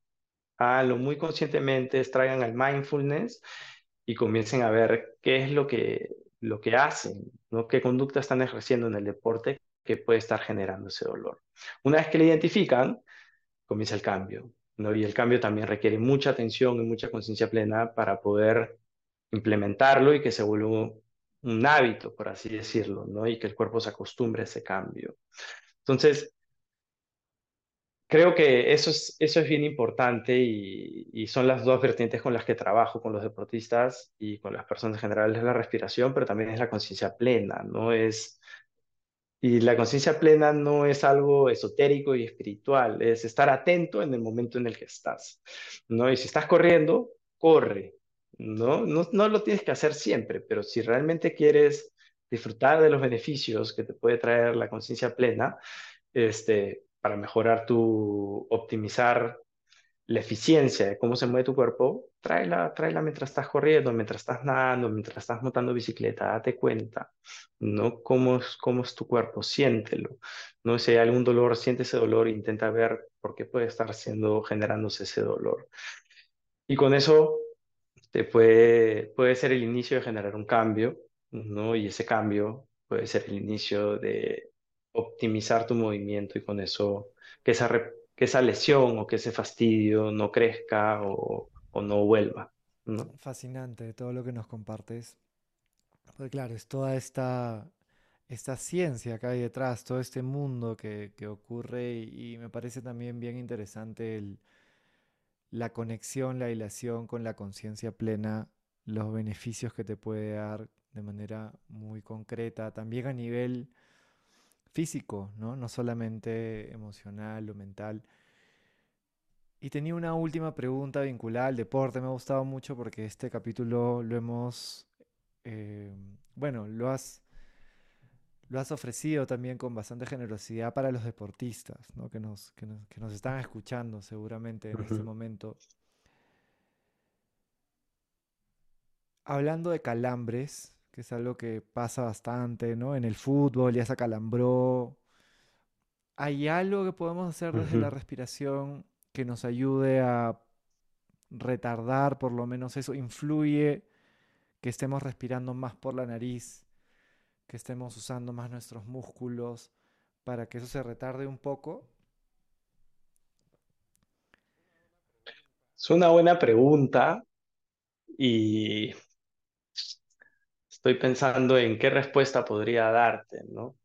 háganlo muy conscientemente, extraigan al mindfulness y comiencen a ver qué es lo que, lo que hacen, ¿no? qué conducta están ejerciendo en el deporte que puede estar generando ese dolor. Una vez que lo identifican, comienza el cambio. ¿no? Y el cambio también requiere mucha atención y mucha conciencia plena para poder implementarlo y que se vuelva un hábito, por así decirlo, ¿no? y que el cuerpo se acostumbre a ese cambio. Entonces, creo que eso es, eso es bien importante y, son las dos vertientes con las que trabajo con los deportistas y con las personas generales, es la respiración, pero también es la conciencia plena, ¿no? Es, y la conciencia plena no es algo esotérico y espiritual, es estar atento en el momento en el que estás, ¿no? Y si estás corriendo, corre, ¿no? No, no lo tienes que hacer siempre, pero si realmente quieres disfrutar de los beneficios que te puede traer la conciencia plena, este, para mejorar tu, optimizar la eficiencia de cómo se mueve tu cuerpo, tráela, tráela mientras estás corriendo, mientras estás nadando, mientras estás montando bicicleta, date cuenta, ¿no? ¿Cómo es, cómo es tu cuerpo? Siéntelo, ¿no? Si hay algún dolor, siente ese dolor intenta ver por qué puede estar siendo, generándose ese dolor. Y con eso te puede, puede ser el inicio de generar un cambio, ¿no? Y ese cambio puede ser el inicio de optimizar tu movimiento y con eso que esa, que esa lesión o que ese fastidio no crezca o, o no vuelva. Fascinante todo lo que nos compartes. Porque claro, es toda esta, esta ciencia que hay detrás, todo este mundo que, que ocurre y, y, me parece también bien interesante el, la conexión, la hilación con la conciencia plena, los beneficios que te puede dar de manera muy concreta, también a nivel físico, ¿no? No solamente emocional o mental. Y tenía una última pregunta vinculada al deporte. Me ha gustado mucho porque este capítulo lo hemos, eh, bueno, lo has, lo has ofrecido también con bastante generosidad para los deportistas, ¿no? que, nos, que, nos, que nos están escuchando seguramente en este momento. Hablando de calambres, que es algo que pasa bastante, ¿no? En el fútbol ya se acalambró. ¿Hay algo que podemos hacer desde la respiración que nos ayude a retardar por lo menos eso? ¿Influye que estemos respirando más por la nariz, que estemos usando más nuestros músculos para que eso se retarde un poco? Es una buena pregunta y estoy pensando en qué respuesta podría darte, ¿no?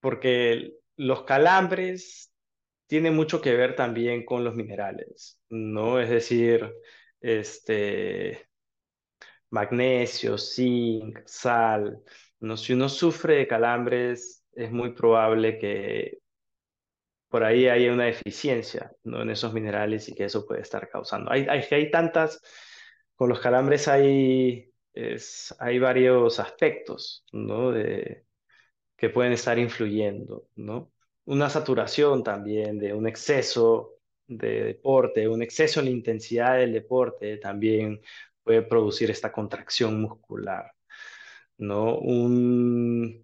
Porque los calambres tienen mucho que ver también con los minerales, ¿no? Es decir, este, magnesio, zinc, sal, ¿no? Si uno sufre de calambres, es muy probable que por ahí haya una deficiencia ¿no? en esos minerales y que eso puede estar causando. Hay, hay, hay tantas, con los calambres hay, es, hay varios aspectos ¿no? de, que pueden estar influyendo, ¿no? Una saturación también de un exceso de deporte, un exceso en intensidad del deporte también puede producir esta contracción muscular, ¿no? Un,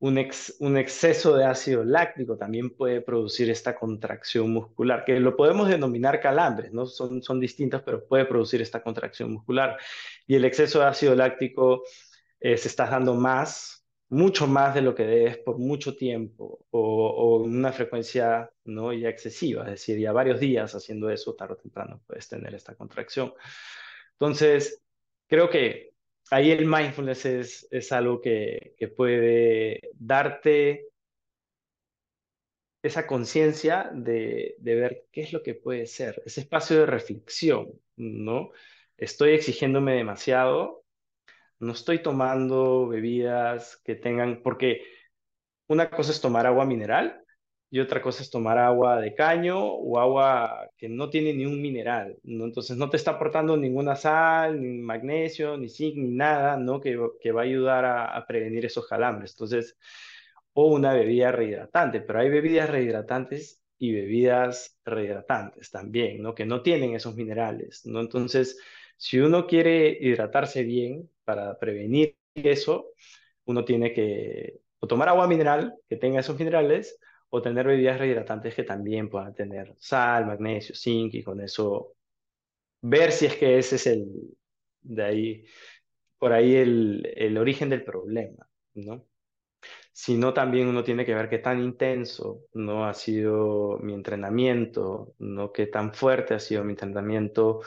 un, exceso de ácido láctico también puede producir esta contracción muscular, que lo podemos denominar calambres, ¿no? Son, son distintos, pero puede producir esta contracción muscular. Y el exceso de ácido láctico eh, se está dando más, mucho más de lo que debes por mucho tiempo o, una frecuencia no ya excesiva, es decir, ya varios días haciendo eso, tarde o temprano puedes tener esta contracción. Entonces, creo que ahí el mindfulness es, es algo que, que puede darte esa conciencia de, de, ver qué es lo que puede ser, ese espacio de reflexión, ¿no? Estoy exigiéndome demasiado, no estoy tomando bebidas que tengan, porque una cosa es tomar agua mineral y otra cosa es tomar agua de caño o agua que no tiene ni un mineral, ¿no? Entonces no te está aportando ninguna sal, ni magnesio, ni zinc, ni nada, ¿no? Que, que va a ayudar a, prevenir esos calambres. Entonces, o una bebida rehidratante, pero hay bebidas rehidratantes y bebidas rehidratantes también, ¿no? Que no tienen esos minerales, ¿no? Entonces, si uno quiere hidratarse bien para prevenir eso, uno tiene que o tomar agua mineral que tenga esos minerales o tener bebidas rehidratantes que también puedan tener sal, magnesio, zinc y con eso ver si es que ese es el, de ahí, por ahí el, el origen del problema, ¿no? Sino también uno tiene que ver qué tan intenso no ha sido mi entrenamiento, no qué tan fuerte ha sido mi entrenamiento,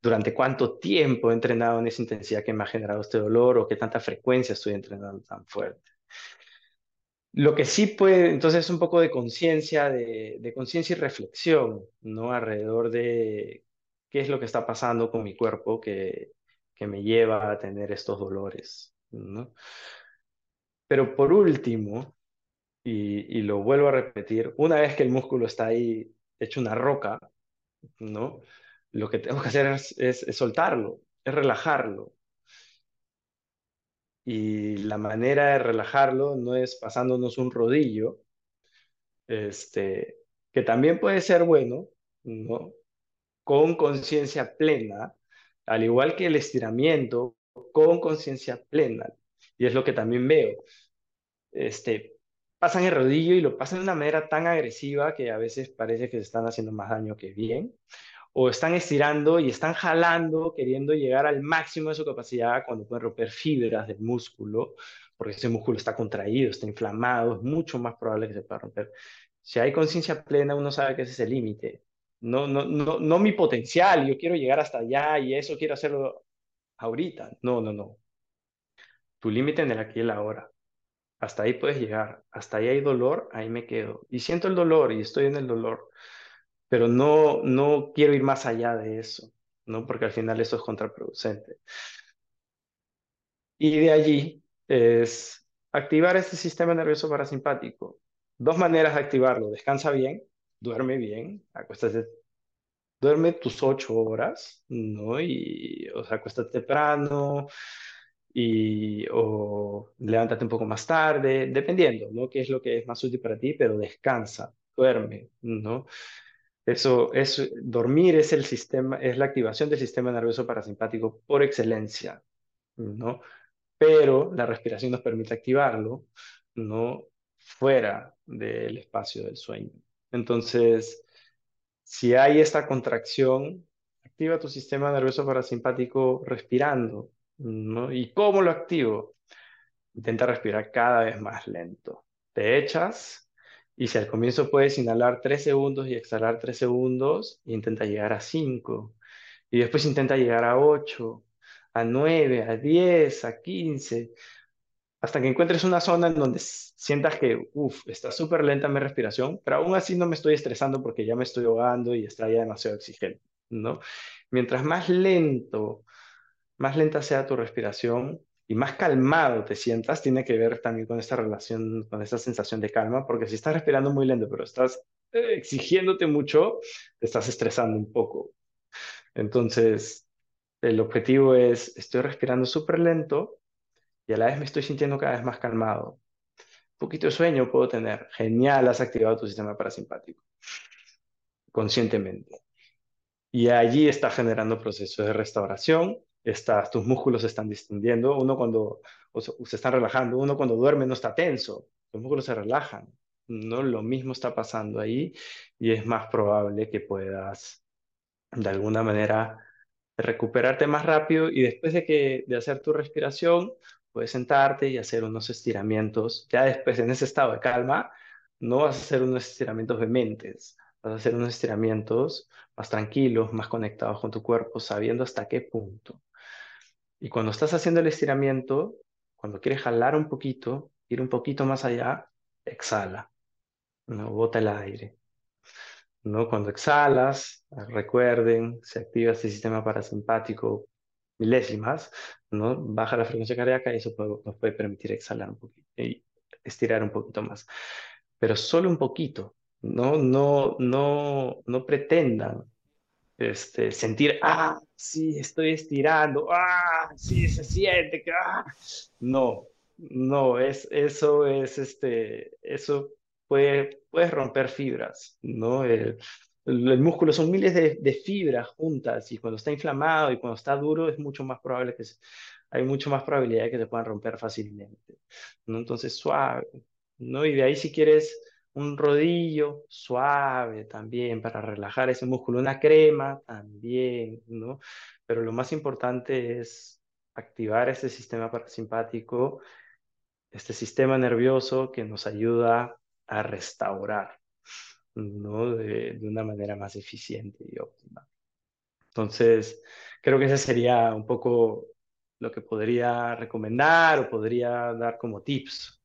durante cuánto tiempo he entrenado en esa intensidad que me ha generado este dolor o qué tanta frecuencia estoy entrenando tan fuerte. Lo que sí puede, entonces, es un poco de conciencia, de, conciencia y reflexión, ¿no? Alrededor de qué es lo que está pasando con mi cuerpo que, que me lleva a tener estos dolores, ¿no? Pero por último, y, lo vuelvo a repetir, una vez que el músculo está ahí hecho una roca, ¿no? Lo que tengo que hacer es soltarlo, es relajarlo, y la manera de relajarlo no es pasándonos un rodillo, este, que también puede ser bueno, ¿no? Con conciencia plena, al igual que el estiramiento, con conciencia plena. Y es lo que también veo. Este, pasan el rodillo y lo pasan de una manera tan agresiva que a veces parece que se están haciendo más daño que bien o están estirando y están jalando, queriendo llegar al máximo de su capacidad cuando pueden romper fibras del músculo, porque ese músculo está contraído, está inflamado, es mucho más probable que se pueda romper. Si hay conciencia plena, uno sabe que ese es el límite. No, no, no, no mi potencial, yo quiero llegar hasta allá y eso quiero hacerlo ahorita. No, no, no. Tu límite en el aquí y el ahora. Hasta ahí puedes llegar. Hasta ahí hay dolor, ahí me quedo. Y siento el dolor y estoy en el dolor pero no, no quiero ir más allá de eso, ¿no? Porque al final eso es contraproducente. Y de allí es activar este sistema nervioso parasimpático. Dos maneras de activarlo. Descansa bien, duerme bien, acuéstate, duerme tus ocho horas, ¿no? Y, o sea, acuéstate temprano y, o levántate un poco más tarde, dependiendo, ¿no? Qué es lo que es más útil para ti, pero descansa, duerme, ¿no? Eso es dormir es el sistema, es la activación del sistema nervioso parasimpático por excelencia, ¿no? Pero la respiración nos permite activarlo, ¿no? Fuera del espacio del sueño. Entonces, si hay esta contracción, activa tu sistema nervioso parasimpático respirando, ¿no? ¿Y cómo lo activo? Intenta respirar cada vez más lento. Te echas y si al comienzo puedes inhalar 3 segundos y exhalar 3 segundos, intenta llegar a 5. Y después intenta llegar a 8, a 9, a 10, a 15, hasta que encuentres una zona en donde sientas que, uff, está súper lenta mi respiración, pero aún así no me estoy estresando porque ya me estoy ahogando y está ya demasiado exigente, ¿no? Mientras más lento, más lenta sea tu respiración y más calmado te sientas, tiene que ver también con esta relación, con esta sensación de calma, porque si estás respirando muy lento, pero estás eh, exigiéndote mucho, te estás estresando un poco. Entonces, el objetivo es, estoy respirando súper lento y a la vez me estoy sintiendo cada vez más calmado. Un poquito de sueño puedo tener. Genial, has activado tu sistema parasimpático conscientemente. Y allí está generando procesos de restauración estás, tus músculos se están distendiendo, uno cuando o se, están relajando, uno cuando duerme no está tenso, los músculos se relajan, ¿no? Lo mismo está pasando ahí y es más probable que puedas de alguna manera recuperarte más rápido y después de que de hacer tu respiración puedes sentarte y hacer unos estiramientos. Ya después en ese estado de calma no vas a hacer unos estiramientos mentes vas a hacer unos estiramientos más tranquilos, más conectados con tu cuerpo, sabiendo hasta qué punto. Y cuando estás haciendo el estiramiento, cuando quieres jalar un poquito, ir un poquito más allá, exhala, no bota el aire. ¿no? Cuando exhalas, recuerden, se activa este sistema parasimpático milésimas, ¿no? Baja la frecuencia cardíaca y eso nos puede permitir exhalar un poquito y estirar un poquito más. Pero solo un poquito, no, no, no, no pretendan este, sentir, ah, sí, estoy estirando, ah, sí, se siente, que, ah. No, no, es, eso es, este, eso puede, puede romper fibras, ¿no? El, el, músculo son miles de, de, fibras juntas y cuando está inflamado y cuando está duro es mucho más probable que hay mucho más probabilidad de que se puedan romper fácilmente, ¿no? Entonces, suave, ¿no? Y de ahí si quieres un rodillo suave también para relajar ese músculo, una crema también, ¿no? Pero lo más importante es activar este sistema parasimpático, este sistema nervioso que nos ayuda a restaurar, ¿no? De, de una manera más eficiente y óptima. Entonces, creo que ese sería un poco lo que podría recomendar o podría dar como tips.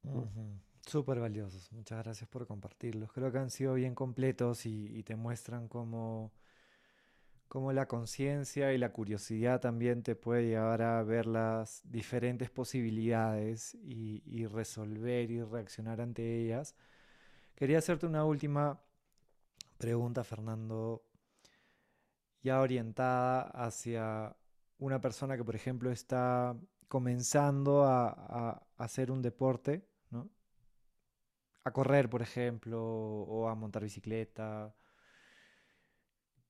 Súper valiosos, muchas gracias por compartirlos. Creo que han sido bien completos y, te muestran cómo, cómo la conciencia y la curiosidad también te puede llevar a ver las diferentes posibilidades y, resolver y reaccionar ante ellas. Quería hacerte una última pregunta, Fernando, ya orientada hacia una persona que, por ejemplo, está comenzando a hacer un deporte a correr, por ejemplo, o a montar bicicleta,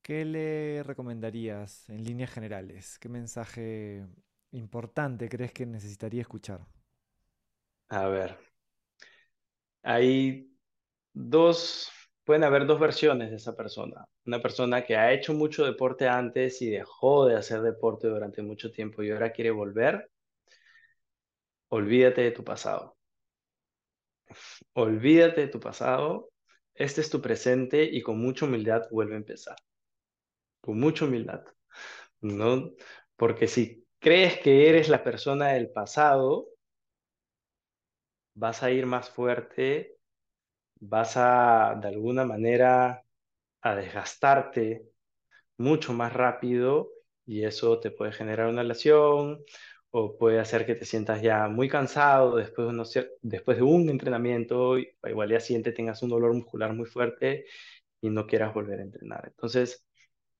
¿qué le recomendarías en líneas generales? ¿Qué mensaje importante crees que necesitaría escuchar? A ver, hay dos, pueden haber dos versiones de esa persona. Una persona que ha hecho mucho deporte antes y dejó de hacer deporte durante mucho tiempo y ahora quiere volver. Olvídate de tu pasado olvídate de tu pasado, este es tu presente y con mucha humildad vuelve a empezar. Con mucha humildad, ¿no? Porque si crees que eres la persona del pasado, vas a ir más fuerte, vas a, de alguna manera, a desgastarte mucho más rápido y eso te puede generar una lesión o puede hacer que te sientas ya muy cansado después de, después de un entrenamiento, igual día siguiente tengas un dolor muscular muy fuerte y no quieras volver a entrenar. Entonces,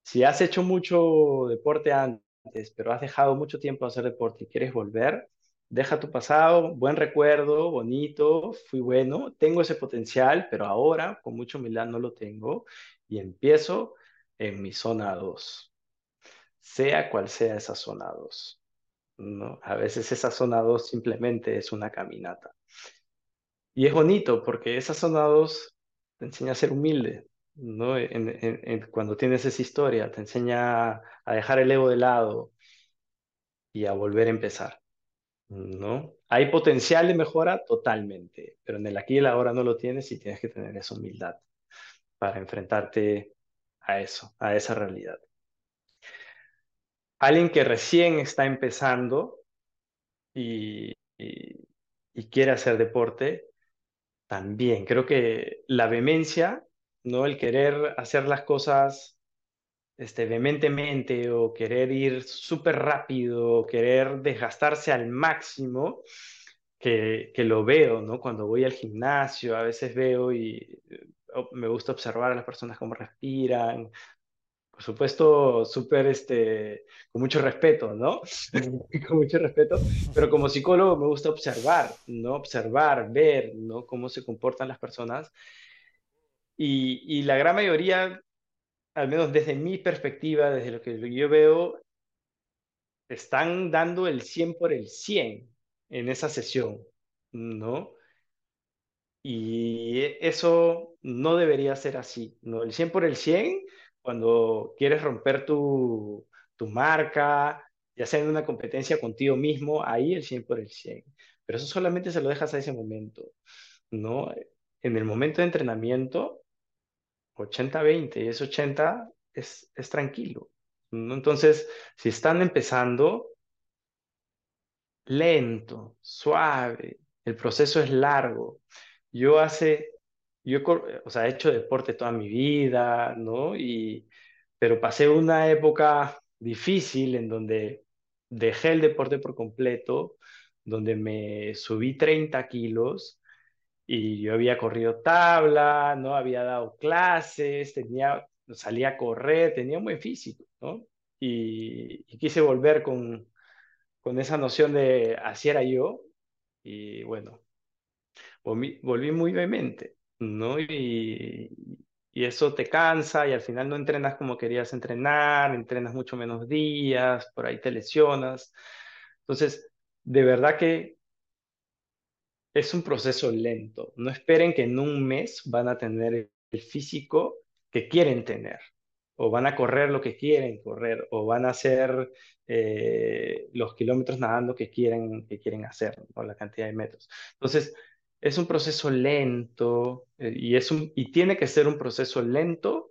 si has hecho mucho deporte antes, pero has dejado mucho tiempo de hacer deporte y quieres volver, deja tu pasado, buen recuerdo, bonito, fui bueno, tengo ese potencial, pero ahora con mucha humildad no lo tengo y empiezo en mi zona 2, sea cual sea esa zona 2. A veces esa zona 2 simplemente es una caminata. Y es bonito porque esa zona 2 te enseña a ser humilde, ¿no? cuando tienes esa historia, te enseña a dejar el ego de lado y a volver a empezar, ¿no? Hay potencial de mejora totalmente, pero en el aquí y el ahora no lo tienes y tienes que tener esa humildad para enfrentarte a eso, a esa realidad alguien que recién está empezando y, quiere hacer deporte, también creo que la vehemencia, ¿no? El querer hacer las cosas este, vehementemente o querer ir súper rápido, o querer desgastarse al máximo, que, que, lo veo, ¿no? Cuando voy al gimnasio, a veces veo y eh, me gusta observar a las personas cómo respiran, por supuesto, súper, este, con mucho respeto, ¿no? con mucho respeto, pero como psicólogo me gusta observar, ¿no? Observar, ver, ¿no? Cómo se comportan las personas. Y, y la gran mayoría, al menos desde mi perspectiva, desde lo que yo veo, están dando el 100 por el 100 en esa sesión, ¿no? Y eso no debería ser así, ¿no? El 100 por el 100 cuando quieres romper tu, tu marca, ya sea en una competencia contigo mismo, ahí el 100 por el 100. Pero eso solamente se lo dejas a ese momento, ¿no? En el momento de entrenamiento, 80-20, y ese 80 es, es tranquilo. ¿no? Entonces, si están empezando, lento, suave, el proceso es largo. Yo hace yo, o sea, he hecho deporte toda mi vida, ¿no? Y, pero pasé una época difícil en donde dejé el deporte por completo, donde me subí 30 kilos y yo había corrido tabla, ¿no? Había dado clases, tenía, salía a correr, tenía un buen físico, ¿no? Y, y quise volver con, con esa noción de así era yo y bueno, volví, volví muy vehemente. ¿No? Y, y eso te cansa y al final no entrenas como querías entrenar, entrenas mucho menos días, por ahí te lesionas. Entonces, de verdad que es un proceso lento. No esperen que en un mes van a tener el físico que quieren tener, o van a correr lo que quieren correr, o van a hacer eh, los kilómetros nadando que quieren, que quieren hacer, o la cantidad de metros. Entonces, es un proceso lento eh, y, es un, y tiene que ser un proceso lento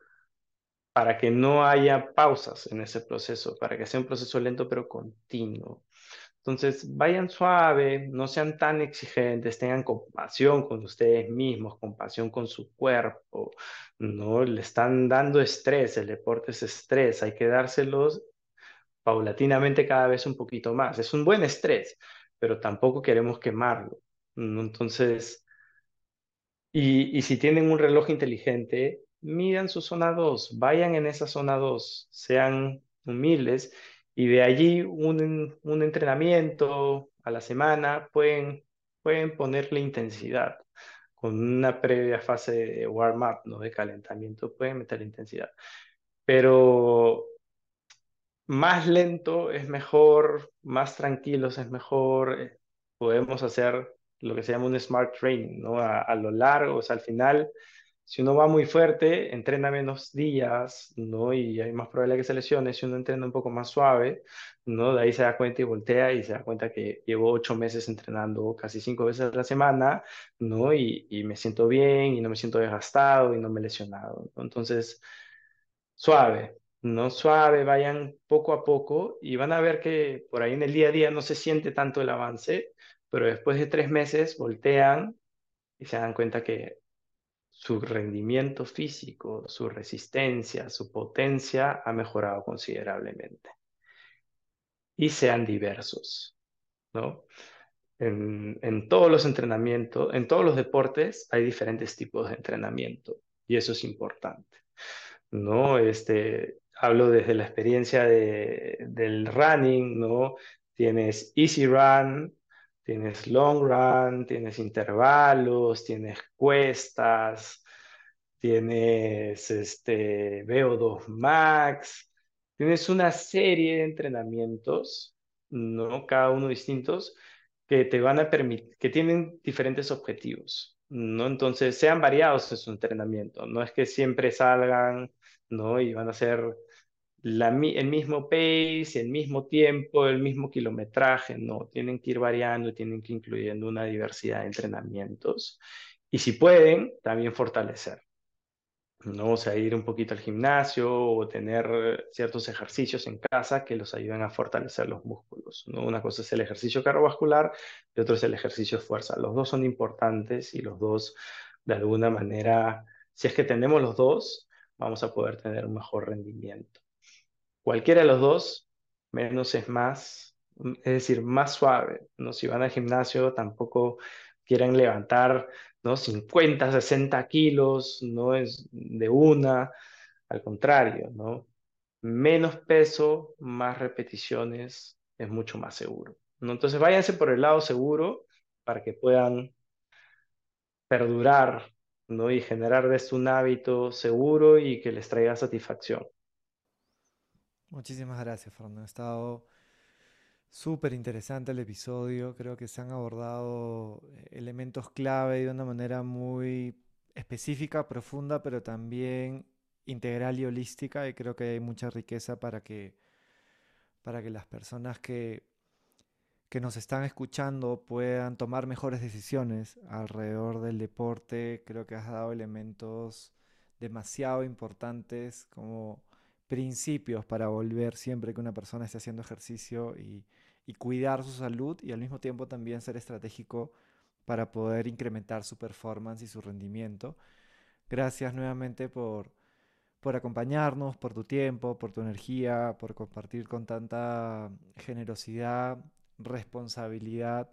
para que no haya pausas en ese proceso, para que sea un proceso lento pero continuo. Entonces, vayan suave, no sean tan exigentes, tengan compasión con ustedes mismos, compasión con su cuerpo, no le están dando estrés, el deporte es estrés, hay que dárselos paulatinamente cada vez un poquito más. Es un buen estrés, pero tampoco queremos quemarlo. Entonces, y, si tienen un reloj inteligente, midan su zona 2, vayan en esa zona 2, sean humildes y de allí un, un entrenamiento a la semana pueden, pueden ponerle intensidad. Con una previa fase de warm-up, ¿no? de calentamiento, pueden meter intensidad. Pero más lento es mejor, más tranquilos es mejor. Eh, podemos hacer lo que se llama un smart training, ¿no? A, lo largo, o sea, al final, si uno va muy fuerte, entrena menos días, ¿no? Y hay más probabilidad que se lesione. Si uno entrena un poco más suave, ¿no? De ahí se da cuenta y voltea y se da cuenta que llevo ocho meses entrenando casi cinco veces a la semana, ¿no? Y, y me siento bien y no me siento desgastado y no me he lesionado. Entonces, suave, no suave, vayan poco a poco y van a ver que por ahí en el día a día no se siente tanto el avance, pero después de tres meses voltean y se dan cuenta que su rendimiento físico, su resistencia, su potencia ha mejorado considerablemente. Y sean diversos, ¿no? En, todos los entrenamientos, en todos los deportes hay diferentes tipos de entrenamiento y eso es importante, ¿no? Este, hablo desde la experiencia de, del running, ¿no? Tienes easy run, Tienes long run, tienes intervalos, tienes cuestas, tienes este VO2 max, tienes una serie de entrenamientos, ¿no? Cada uno distintos, que te van a permitir, que tienen diferentes objetivos, ¿no? Entonces, sean variados en su entrenamiento, no es que siempre salgan, ¿no? Y van a ser el mismo pace, el mismo tiempo, el mismo kilometraje, no, tienen que ir variando, tienen que ir incluyendo una diversidad de entrenamientos y si pueden, también fortalecer. ¿no? O sea, ir un poquito al gimnasio o tener ciertos ejercicios en casa que los ayuden a fortalecer los músculos. ¿no? Una cosa es el ejercicio cardiovascular y otro es el ejercicio de fuerza. Los dos son importantes y los dos, de alguna manera, si es que tenemos los dos, vamos a poder tener un mejor rendimiento. Cualquiera de los dos, menos es más, es decir, más suave, ¿no? Si van al gimnasio, tampoco quieren levantar, ¿no? 50, 60 kilos, no es de una, al contrario, ¿no? Menos peso, más repeticiones, es mucho más seguro, ¿no? Entonces váyanse por el lado seguro para que puedan perdurar, ¿no? Y generar de un hábito seguro y que les traiga satisfacción. Muchísimas gracias, Fernando. Ha estado súper interesante el episodio. Creo que se han abordado eh, elementos clave de una manera muy específica, profunda, pero también integral y holística. Y creo que hay mucha riqueza para que, para que las personas que, que nos están escuchando puedan tomar mejores decisiones alrededor del deporte. Creo que has dado elementos demasiado importantes como principios para volver siempre que una persona esté haciendo ejercicio y, y cuidar su salud y al mismo tiempo también ser estratégico para poder incrementar su performance y su rendimiento. Gracias nuevamente por, por acompañarnos, por tu tiempo, por tu energía, por compartir con tanta generosidad, responsabilidad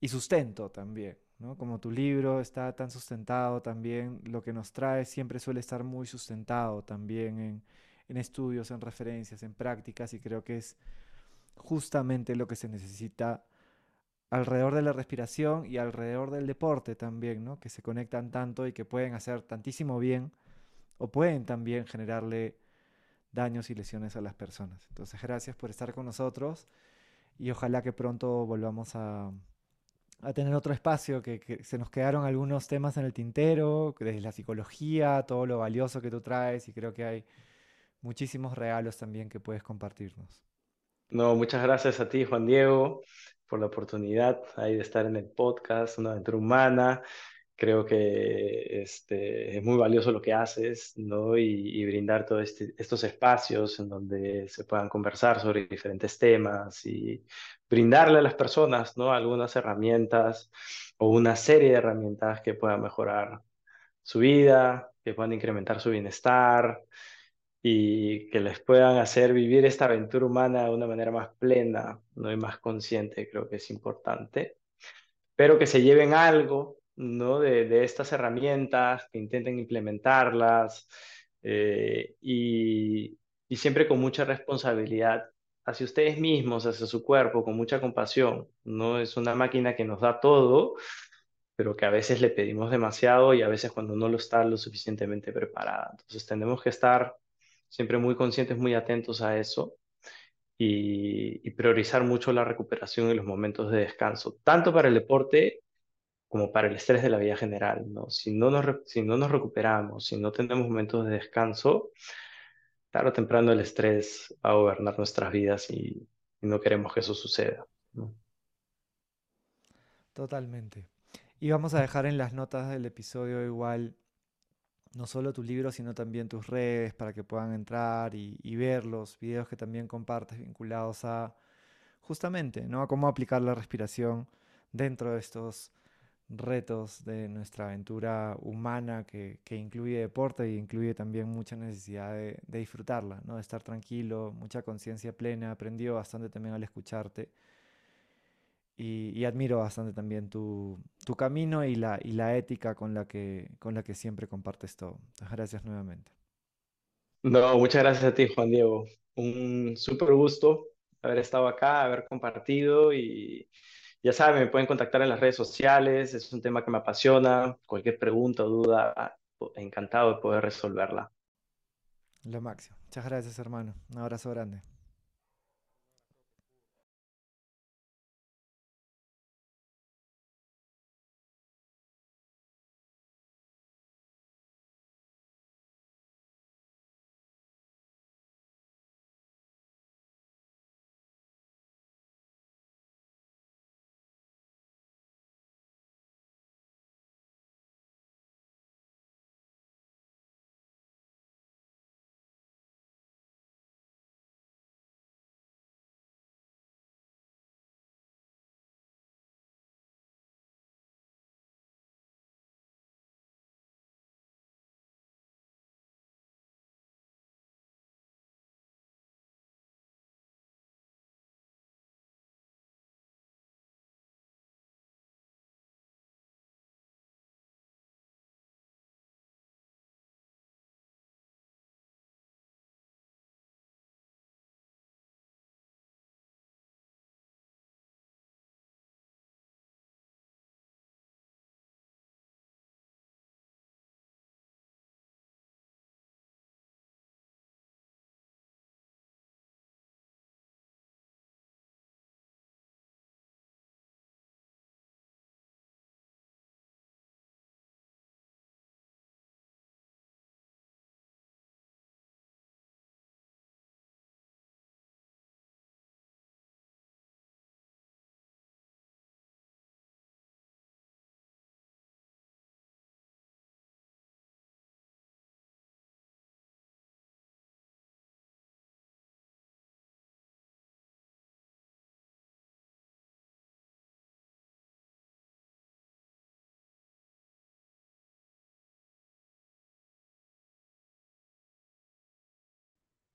y sustento también. ¿no? Como tu libro está tan sustentado también, lo que nos trae siempre suele estar muy sustentado también en, en estudios, en referencias, en prácticas y creo que es justamente lo que se necesita alrededor de la respiración y alrededor del deporte también, ¿no? Que se conectan tanto y que pueden hacer tantísimo bien o pueden también generarle daños y lesiones a las personas. Entonces, gracias por estar con nosotros y ojalá que pronto volvamos a, a tener otro espacio, que, que, se nos quedaron algunos temas en el tintero, desde la psicología, todo lo valioso que tú traes y creo que hay muchísimos regalos también que puedes compartirnos. No, muchas gracias a ti, Juan Diego, por la oportunidad ahí de estar en el podcast, una aventura humana. Creo que este, es muy valioso lo que haces, ¿no? Y, y brindar todos este, estos espacios en donde se puedan conversar sobre diferentes temas y brindarle a las personas, ¿no? Algunas herramientas o una serie de herramientas que puedan mejorar su vida, que puedan incrementar su bienestar y que les puedan hacer vivir esta aventura humana de una manera más plena, ¿no? y más consciente, creo que es importante. Pero que se lleven algo ¿no? de, de estas herramientas, que intenten implementarlas eh, y, y siempre con mucha responsabilidad hacia ustedes mismos, hacia su cuerpo, con mucha compasión. No es una máquina que nos da todo, pero que a veces le pedimos demasiado y a veces cuando no lo está lo suficientemente preparada. Entonces tenemos que estar siempre muy conscientes, muy atentos a eso y, priorizar mucho la recuperación y los momentos de descanso, tanto para el deporte como para el estrés de la vida general. ¿no? Si, no nos, si no nos recuperamos, si no tenemos momentos de descanso, tarde o temprano el estrés va a gobernar nuestras vidas y, no queremos que eso suceda. Totalmente. Y vamos a dejar en las notas del episodio igual no solo tu libro, sino también tus redes para que puedan entrar y, ver los videos que también compartes vinculados a justamente, ¿no? A cómo aplicar la respiración dentro de estos retos de nuestra aventura humana que, que incluye deporte y incluye también mucha necesidad de, de disfrutarla, ¿no? De estar tranquilo, mucha conciencia plena. Aprendió bastante también al escucharte y, y, admiro bastante también tu, tu camino y la, y la ética con la, que, con la que siempre compartes todo. Gracias nuevamente. No, muchas gracias a ti, Juan Diego. Un súper gusto haber estado acá, haber compartido y ya saben, me pueden contactar en las redes sociales, es un tema que me apasiona, cualquier pregunta o duda, encantado de poder resolverla. Lo máximo. Muchas gracias, hermano. Un abrazo grande.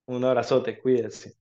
Un abrazote, cuídense.